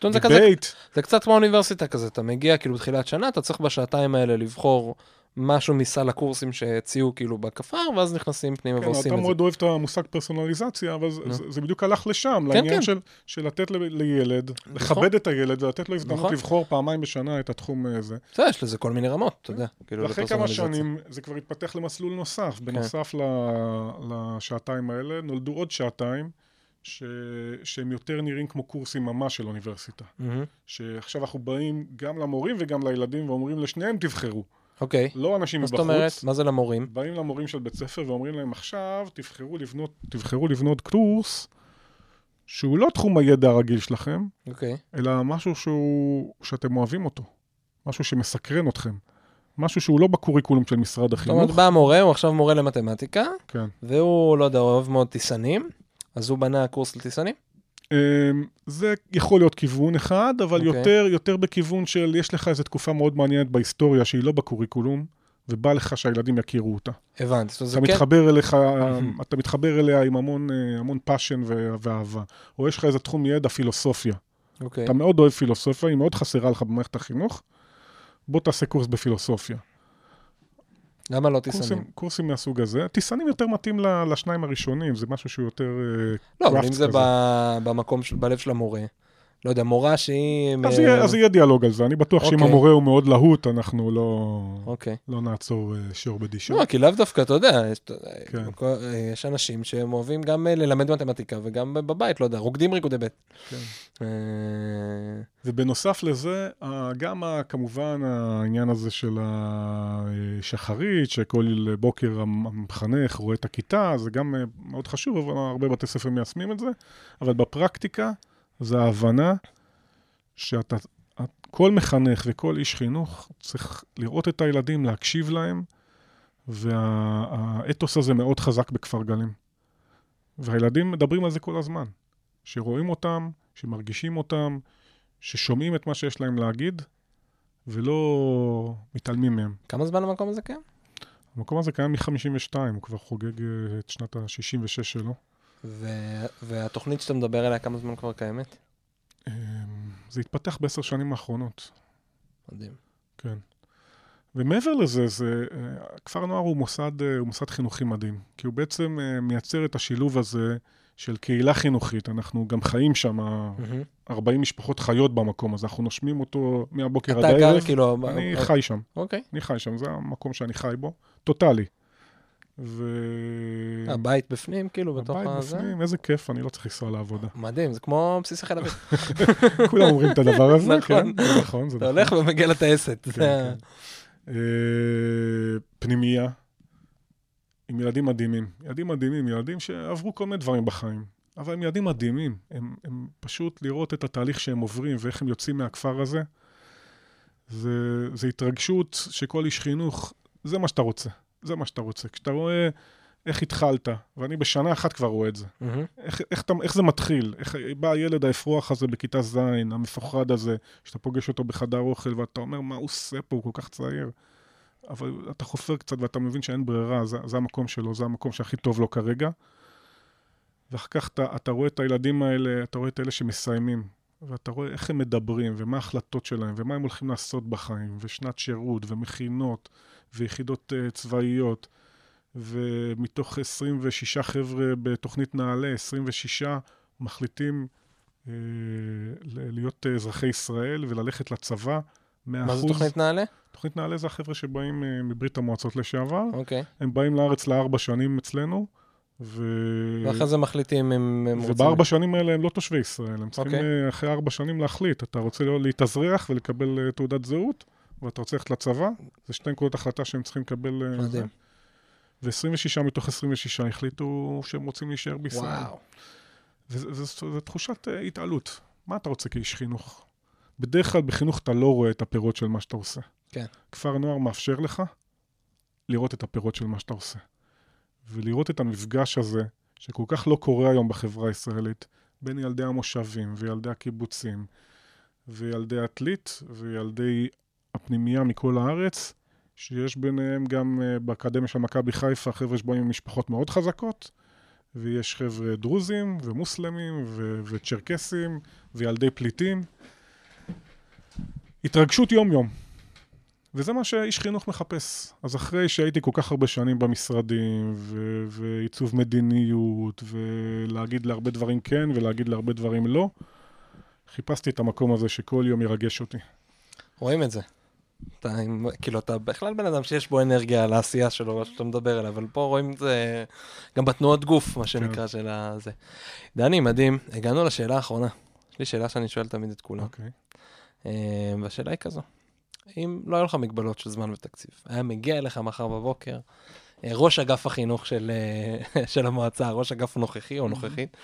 אה, debate. זה קצת כמו אוניברסיטה כזה, אתה מגיע כאילו בתחילת שנה, אתה צריך בשעתיים האלה לבחור משהו מסל הקורסים שהציעו כאילו בכפר, ואז נכנסים פנימה כן, ועושים אתה את זה. מאוד אוהב את המושג פרסונליזציה, אבל זה-. זה- זה בדיוק הלך לשם, כן, לעניין כן. של- של לתת ל- לילד, לכבד את הילד ולתת לו הזדמנות נכון. לבחור פעמיים בשנה את התחום הזה. בסדר, יש לזה כל מיני רמות, אתה יודע. כאילו, ואחרי כמה. שנים זה כבר התפתח למסלול נוסף. כן. בנוסף ל- לשעתיים האלה, נולדו עוד שעתיים, ש- שהם יותר נראים כמו קורסים ממש של אוניברסיטה. מהמם. שעכשיו אנחנו באים גם למורים וגם לילדים ואומרים לשניהם תבחרו. אוקיי. לא אנשים מה זאת מבחוץ. אומרת? מה זה למורים? באים למורים של בית ספר ואומרים להם, עכשיו תבחרו לבנות, תבחרו לבנות קורס שהוא לא תחום הידע הרגיל שלכם, אוקיי. אלא משהו שהוא, שאתם אוהבים אותו. משהו שמסקרן אתכם. משהו שהוא לא ב curriculum של משרד זאת אומרת, החינוך. בא המורה, הוא עכשיו מורה למתמטיקה, כן. והוא, לא יודע, אוהב מאוד טיסנים, אז הוא בנה קורס לטיסנים? אמ, זה יכול להיות כיוון אחד, אבל אוקיי. יותר, יותר בכיוון של יש לך איזו תקופה מאוד מעניינת בהיסטוריה שהיא לא ב curriculum, ובא לך שהילדים יכירו אותה. הבנתי. אתה כן... מתחבר אליך, אתה מתחבר אליה עם המון, אה, המון passion ואהבה. או יש לך איזה תחום ידע, פילוסופיה. אוקיי. אתה מאוד אוהב פילוסופיה, היא מאוד חסרה לך במערכת החינוך, בוא תעשה קורס בפילוסופיה. למה לא טיסנים? קורסים מהסוג הזה. טיסנים יותר מתאים לשניים הראשונים, זה משהו שהוא יותר... אה, לא, אבל אם זה במקום, בלב של המורה, לא יודע, מורה שהיא... אז מ- יהיה, אז יהיה דיאלוג על זה. אני בטוח שאם אוקיי. המורה הוא מאוד להוט, אנחנו לא, אוקיי. לא נעצור אה, שיעור בדישון. לא, כי לאו דווקא, אתה יודע, יש- כן. אה, יש אנשים שהם אוהבים גם אה, ללמד מתמטיקה וגם בבית, לא יודע, רוקדים ריקודי בית. כן. אה, ובנוסף לזה, גם כמובן העניין הזה של השחרית, שכל בוקר המ- המחנך רואה את הכיתה, זה גם מאוד חשוב, אבל הרבה בתי ספר מיישמים את זה. אבל בפרקטיקה, זה ההבנה שאתה, כל מחנך וכל איש חינוך צריך לראות את הילדים, להקשיב להם, והאתוס הזה מאוד חזק בכפר גלים. והילדים מדברים על זה כל הזמן. שרואים אותם, שמרגישים אותם, ששומעים את מה שיש להם להגיד, ולא מתעלמים מהם. כמה זמן המקום הזה קיים? המקום הזה קיים מ-52, הוא כבר חוגג את שנת ה-66 שלו. ו- והתוכנית שאתה מדבר עליה, כמה זמן כבר קיימת? אה, זה התפתח בעשר שנים האחרונות, מדהים. כן. ומעבר לזה, זה, אה, כפר נוער הוא מוסד, אה, הוא מוסד חינוכי מדהים, כי הוא בעצם אה, מייצר את השילוב הזה של קהילה חינוכית. אנחנו גם חיים שם, מהמם. 40 משפחות חיות במקום הזה, אנחנו נושמים אותו מהבוקר עד אתה גר הערב. כאילו... אני אה, חי שם. אוקיי. אני חי שם, זה המקום שאני חי בו, טוטאלי. ו... הבית בפנים, כאילו, בתוך הבית הזה? בפנים, איזה כיף, אני לא צריך לנסוע לעבודה. מדהים, זה כמו בסיס חיל האוויר. כולם אומרים את הדבר הזה, נכון. כן, זה נכון, זה אתה נכון. הולך ומגיע לטייסת. כן, כן. אה, פנימייה, עם ילדים מדהימים. ילדים מדהימים, ילדים שעברו כל מיני דברים בחיים. אבל הם ילדים מדהימים. הם, הם פשוט לראות את התהליך שהם עוברים ואיך הם יוצאים מהכפר הזה. זה, זה התרגשות שכל איש חינוך, זה מה שאתה רוצה. זה מה שאתה רוצה. כשאתה רואה איך התחלת, ואני בשנה אחת כבר רואה את זה. מהמם. איך, איך, איך זה מתחיל? איך בא הילד האפרוח הזה בכיתה ז', המפוחד הזה, שאתה פוגש אותו בחדר אוכל ואתה אומר, מה הוא עושה פה? הוא כל כך צעיר. אבל אתה חופר קצת ואתה מבין שאין ברירה, זה, זה המקום שלו, זה המקום שהכי טוב לו כרגע. ואחר כך אתה, אתה רואה את הילדים האלה, אתה רואה את אלה שמסיימים, ואתה רואה איך הם מדברים, ומה ההחלטות שלהם, ומה הם הולכים לעשות בחיים, ושנת שירות, ומכינות, ויחידות uh, צבאיות. ומתוך 26 חבר'ה בתוכנית נעל"ה, 26 מחליטים אה, להיות אה, אזרחי ישראל וללכת לצבא. 100%. מה זה תוכנית נעל"ה? תוכנית נעל"ה זה החבר'ה שבאים אה, מברית המועצות לשעבר. אוקיי. הם באים לארץ לארבע שנים אצלנו, ו... ואחרי זה מחליטים אם הם רוצים... ובארבע שנים האלה הם לא תושבי ישראל, הם צריכים אוקיי. אה, אחרי ארבע שנים להחליט. אתה רוצה להתאזרח ולקבל אה, תעודת זהות, ואתה רוצה ללכת לצבא, זה שתי נקודות החלטה שהם צריכים לקבל. אה, מדהים. ו-26 מתוך 26 החליטו שהם רוצים להישאר בישראל. וזו תחושת אה, התעלות. מה אתה רוצה כאיש חינוך? בדרך כלל בחינוך אתה לא רואה את הפירות של מה שאתה עושה. כן. כפר נוער מאפשר לך לראות את הפירות של מה שאתה עושה. ולראות את המפגש הזה, שכל כך לא קורה היום בחברה הישראלית, בין ילדי המושבים וילדי הקיבוצים, וילדי עתלית וילדי הפנימייה מכל הארץ, שיש ביניהם גם uh, באקדמיה של מכבי חיפה חבר'ה שבאים ממשפחות מאוד חזקות, ויש חבר'ה דרוזים ומוסלמים ו- וצ'רקסים וילדי פליטים. התרגשות יום-יום. וזה מה שאיש חינוך מחפש. אז אחרי שהייתי כל כך הרבה שנים במשרדים, ו- ועיצוב מדיניות, ולהגיד להרבה דברים כן, ולהגיד להרבה דברים לא, חיפשתי את המקום הזה שכל יום ירגש אותי. רואים את זה. אתה, כאילו, אתה בכלל בן אדם שיש בו אנרגיה על העשייה שלו, מה שאתה מדבר עליו, אבל פה רואים את זה גם בתנועות גוף, מה שנקרא, כן. של הזה. דני, מדהים. הגענו לשאלה האחרונה. יש לי שאלה שאני שואל תמיד את כולם. אוקיי. אה, והשאלה היא כזו, אם לא היו לך מגבלות של זמן ותקציב, היה מגיע אליך מחר בבוקר, אה, ראש אגף החינוך של, אה, של המועצה, ראש אגף הנוכחי או נוכחית,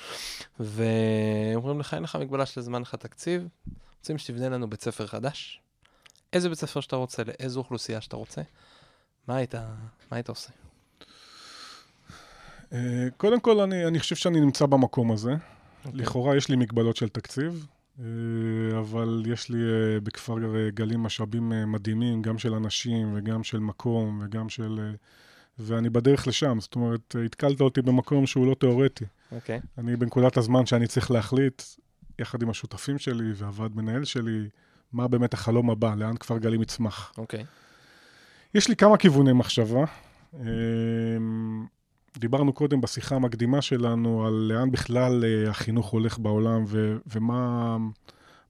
ואומרים לך, אין לך מגבלה של זמן לך תקציב, רוצים שתבנה לנו בית ספר חדש, איזה בית ספר שאתה רוצה, לאיזו אוכלוסייה שאתה רוצה, מה היית, מה היית עושה? אה, קודם כל, אני, אני חושב שאני נמצא במקום הזה. אוקיי. לכאורה יש לי מגבלות של תקציב, אה, אבל יש לי אה, בכפר גלים משאבים מדהימים, גם של אנשים וגם של מקום וגם של... ואני בדרך לשם, זאת אומרת, התקלת אותי במקום שהוא לא תיאורטי. אוקיי. אני בנקודת הזמן שאני צריך להחליט, יחד עם השותפים שלי והוועד מנהל שלי, מה באמת החלום הבא, לאן כפר גלים יצמח. אוקיי. יש לי כמה כיווני מחשבה. אמ, דיברנו קודם בשיחה המקדימה שלנו על לאן בכלל אה, החינוך הולך בעולם ו- ומה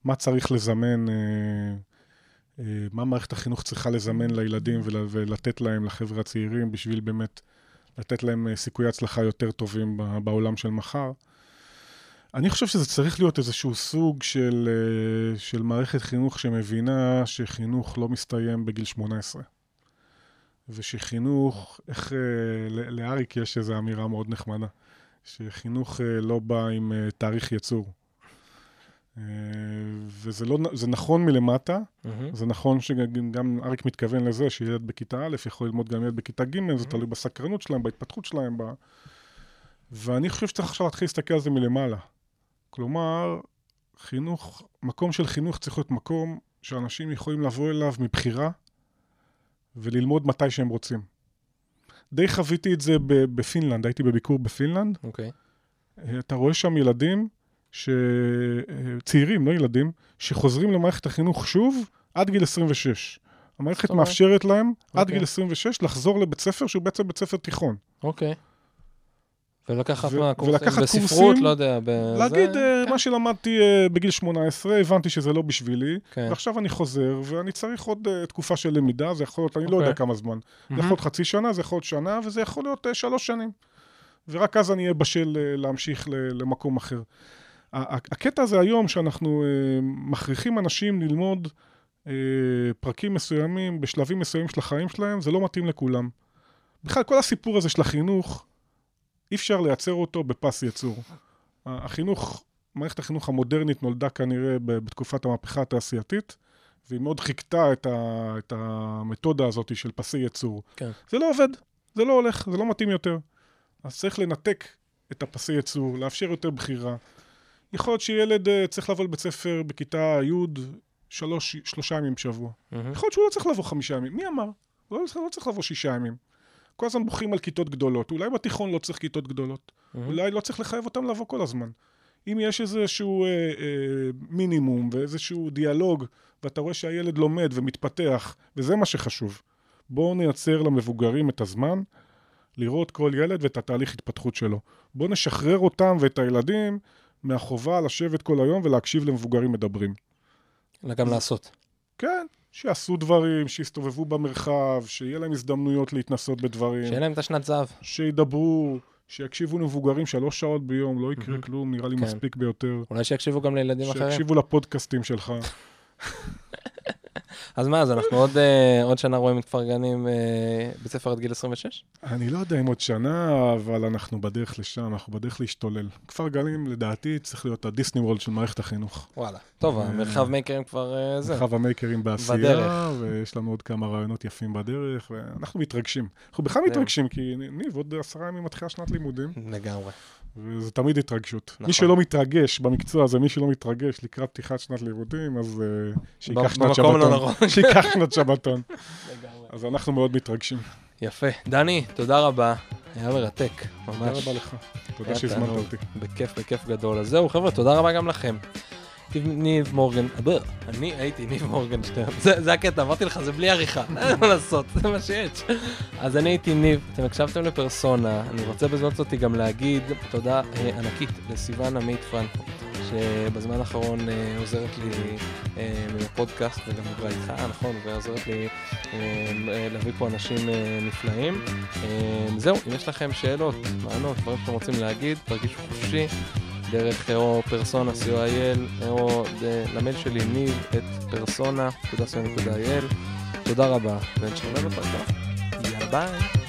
מה צריך לזמן, אה, אה, מה מערכת החינוך צריכה לזמן לילדים ול- ולתת להם, לחבר'ה הצעירים, בשביל באמת לתת להם סיכויי הצלחה יותר טובים בעולם של מחר. אני חושב שזה צריך להיות איזשהו סוג של, אה, של מערכת חינוך שמבינה שחינוך לא מסתיים בגיל 18. ושחינוך, איך, אה, לאריק יש איזו אמירה מאוד נחמדה, שחינוך אה, לא בא עם תאריך ייצור. וזה לא, זה נכון מלמטה, מהמם. זה נכון שגם גם אריק מתכוון לזה שילד בכיתה א' יכול ללמוד גם ילד בכיתה ג', זה תלוי בסקרנות שלהם, בהתפתחות שלהם. ב... ואני חושב שצריך עכשיו להתחיל להסתכל על זה מלמעלה. כלומר, חינוך, מקום של חינוך צריך להיות מקום שאנשים יכולים לבוא אליו מבחירה וללמוד מתי שהם רוצים. די חוויתי את זה בפינלנד, הייתי בביקור בפינלנד, אוקיי. אה, אתה רואה שם ילדים, ש... צעירים, לא ילדים, שחוזרים למערכת החינוך שוב עד גיל 26. המערכת אומרת? מאפשרת להם עד אוקיי. גיל 26 לחזור לבית ספר שהוא בעצם בית ספר תיכון. אוקיי. ולקחת ו- מה, קורסים ולקחת בספרות, קורסים, לא יודע, בזה? להגיד, אה, כן. מה שלמדתי אה, בגיל 18, הבנתי שזה לא בשבילי, כן. ועכשיו אני חוזר, ואני צריך עוד אה, תקופה של למידה, זה יכול להיות, אני לא אוקיי. יודע כמה זמן. זה מהמם. יכול להיות חצי שנה, זה יכול להיות שנה, וזה יכול להיות שלוש שנים. ורק אז אני אהיה בשל להמשיך ל- למקום אחר. הקטע הזה היום, שאנחנו מכריחים אנשים ללמוד פרקים מסוימים בשלבים מסוימים של החיים שלהם, זה לא מתאים לכולם. בכלל, כל הסיפור הזה של החינוך, אי אפשר לייצר אותו בפס ייצור. החינוך, מערכת החינוך המודרנית נולדה כנראה בתקופת המהפכה התעשייתית, והיא מאוד חיכתה את, ה, את המתודה הזאת של פסי ייצור. כן. זה לא עובד, זה לא הולך, זה לא מתאים יותר. אז צריך לנתק את הפסי ייצור, לאפשר יותר בחירה. יכול להיות שילד אה, צריך לבוא לבית ספר בכיתה י' שלוש, שלושה ימים בשבוע. מהמם. יכול להיות שהוא לא צריך לבוא חמישה ימים. מי אמר? הוא לא, צריך- לא צריך לבוא שישה ימים. כל הזמן בוכים על כיתות גדולות. אולי בתיכון לא צריך כיתות גדולות. מהמם. אולי לא צריך לחייב אותם לבוא כל הזמן. אם יש איזשהו אה, אה, מינימום ואיזשהו דיאלוג, ואתה רואה שהילד לומד ומתפתח, וזה מה שחשוב. בואו נייצר למבוגרים את הזמן לראות כל ילד ואת התהליך התפתחות שלו. בואו נשחרר אותם ואת הילדים מהחובה לשבת כל היום ולהקשיב למבוגרים מדברים. אלא גם לעשות. כן, שיעשו דברים, שיסתובבו במרחב, שיהיה להם הזדמנויות להתנסות בדברים, שיהיה להם את השנת זהב. שידברו, שיקשיבו למבוגרים שלוש שעות ביום, לא יקרה. כלום, נראה לי כן. מספיק ביותר. אולי שיקשיבו גם לילדים אחרים. שיקשיבו לפודקאסטים שלך. אז מה, אז אנחנו עוד, אה, עוד שנה רואים את כפר גנים אה, בית ספר עד גיל 26? אני לא יודע אם עוד שנה, אבל אנחנו בדרך לשם, אנחנו בדרך להשתולל. כפר גלים, לדעתי, צריך להיות הדיסני וולד של מערכת החינוך. וואלה. טוב, אה, המרחב מייקרים כבר זה. מרחב המייקרים בעשייה. ויש לנו עוד כמה רעיונות יפים בדרך, ואנחנו מתרגשים. אנחנו בכלל. מתרגשים, כי ניב, עוד עשרה ימים מתחילה שנת לימודים, לגמרי. וזה תמיד התרגשות. נכון. מי שלא מתרגש במקצוע הזה, מי שלא מתרגש לקראת פתיחת שנת לימודים, אז אה, שייקח שנת במקום לא שבתון. נכון. שייקח שנת שבתון. אז אנחנו מאוד מתרגשים. יפה. דני, תודה רבה. היה מרתק, תודה ממש. רבה לך. תודה שהזמנת. אותי. בכיף, בכיף גדול. אז זהו, חבר'ה, תודה רבה גם לכם. ניב מורגן, אני הייתי ניב מורגנשטיין, זה, הקטע, אמרתי לך, זה בלי עריכה, אין מה לעשות, זה מה שיש. אז אני הייתי ניב, אתם הקשבתם לפרסונה, אני רוצה בזאת אותי גם להגיד תודה אה, ענקית לסיוון עמית פרנקו, שבזמן האחרון אה, עוזרת לי אה, בפודקאסט, וגם דיברה איתך, נכון, ועוזרת לי אה, אה, להביא פה אנשים אה, נפלאים. אה, זהו, אם יש לכם שאלות, מענות, דברים שאתם רוצים להגיד, תרגישו חופשי. דרך או פרסונה co.il או ד- למייל שלי ניב את פרסונה.co.il תודה רבה ונשתמע בפרקה יאללה ביי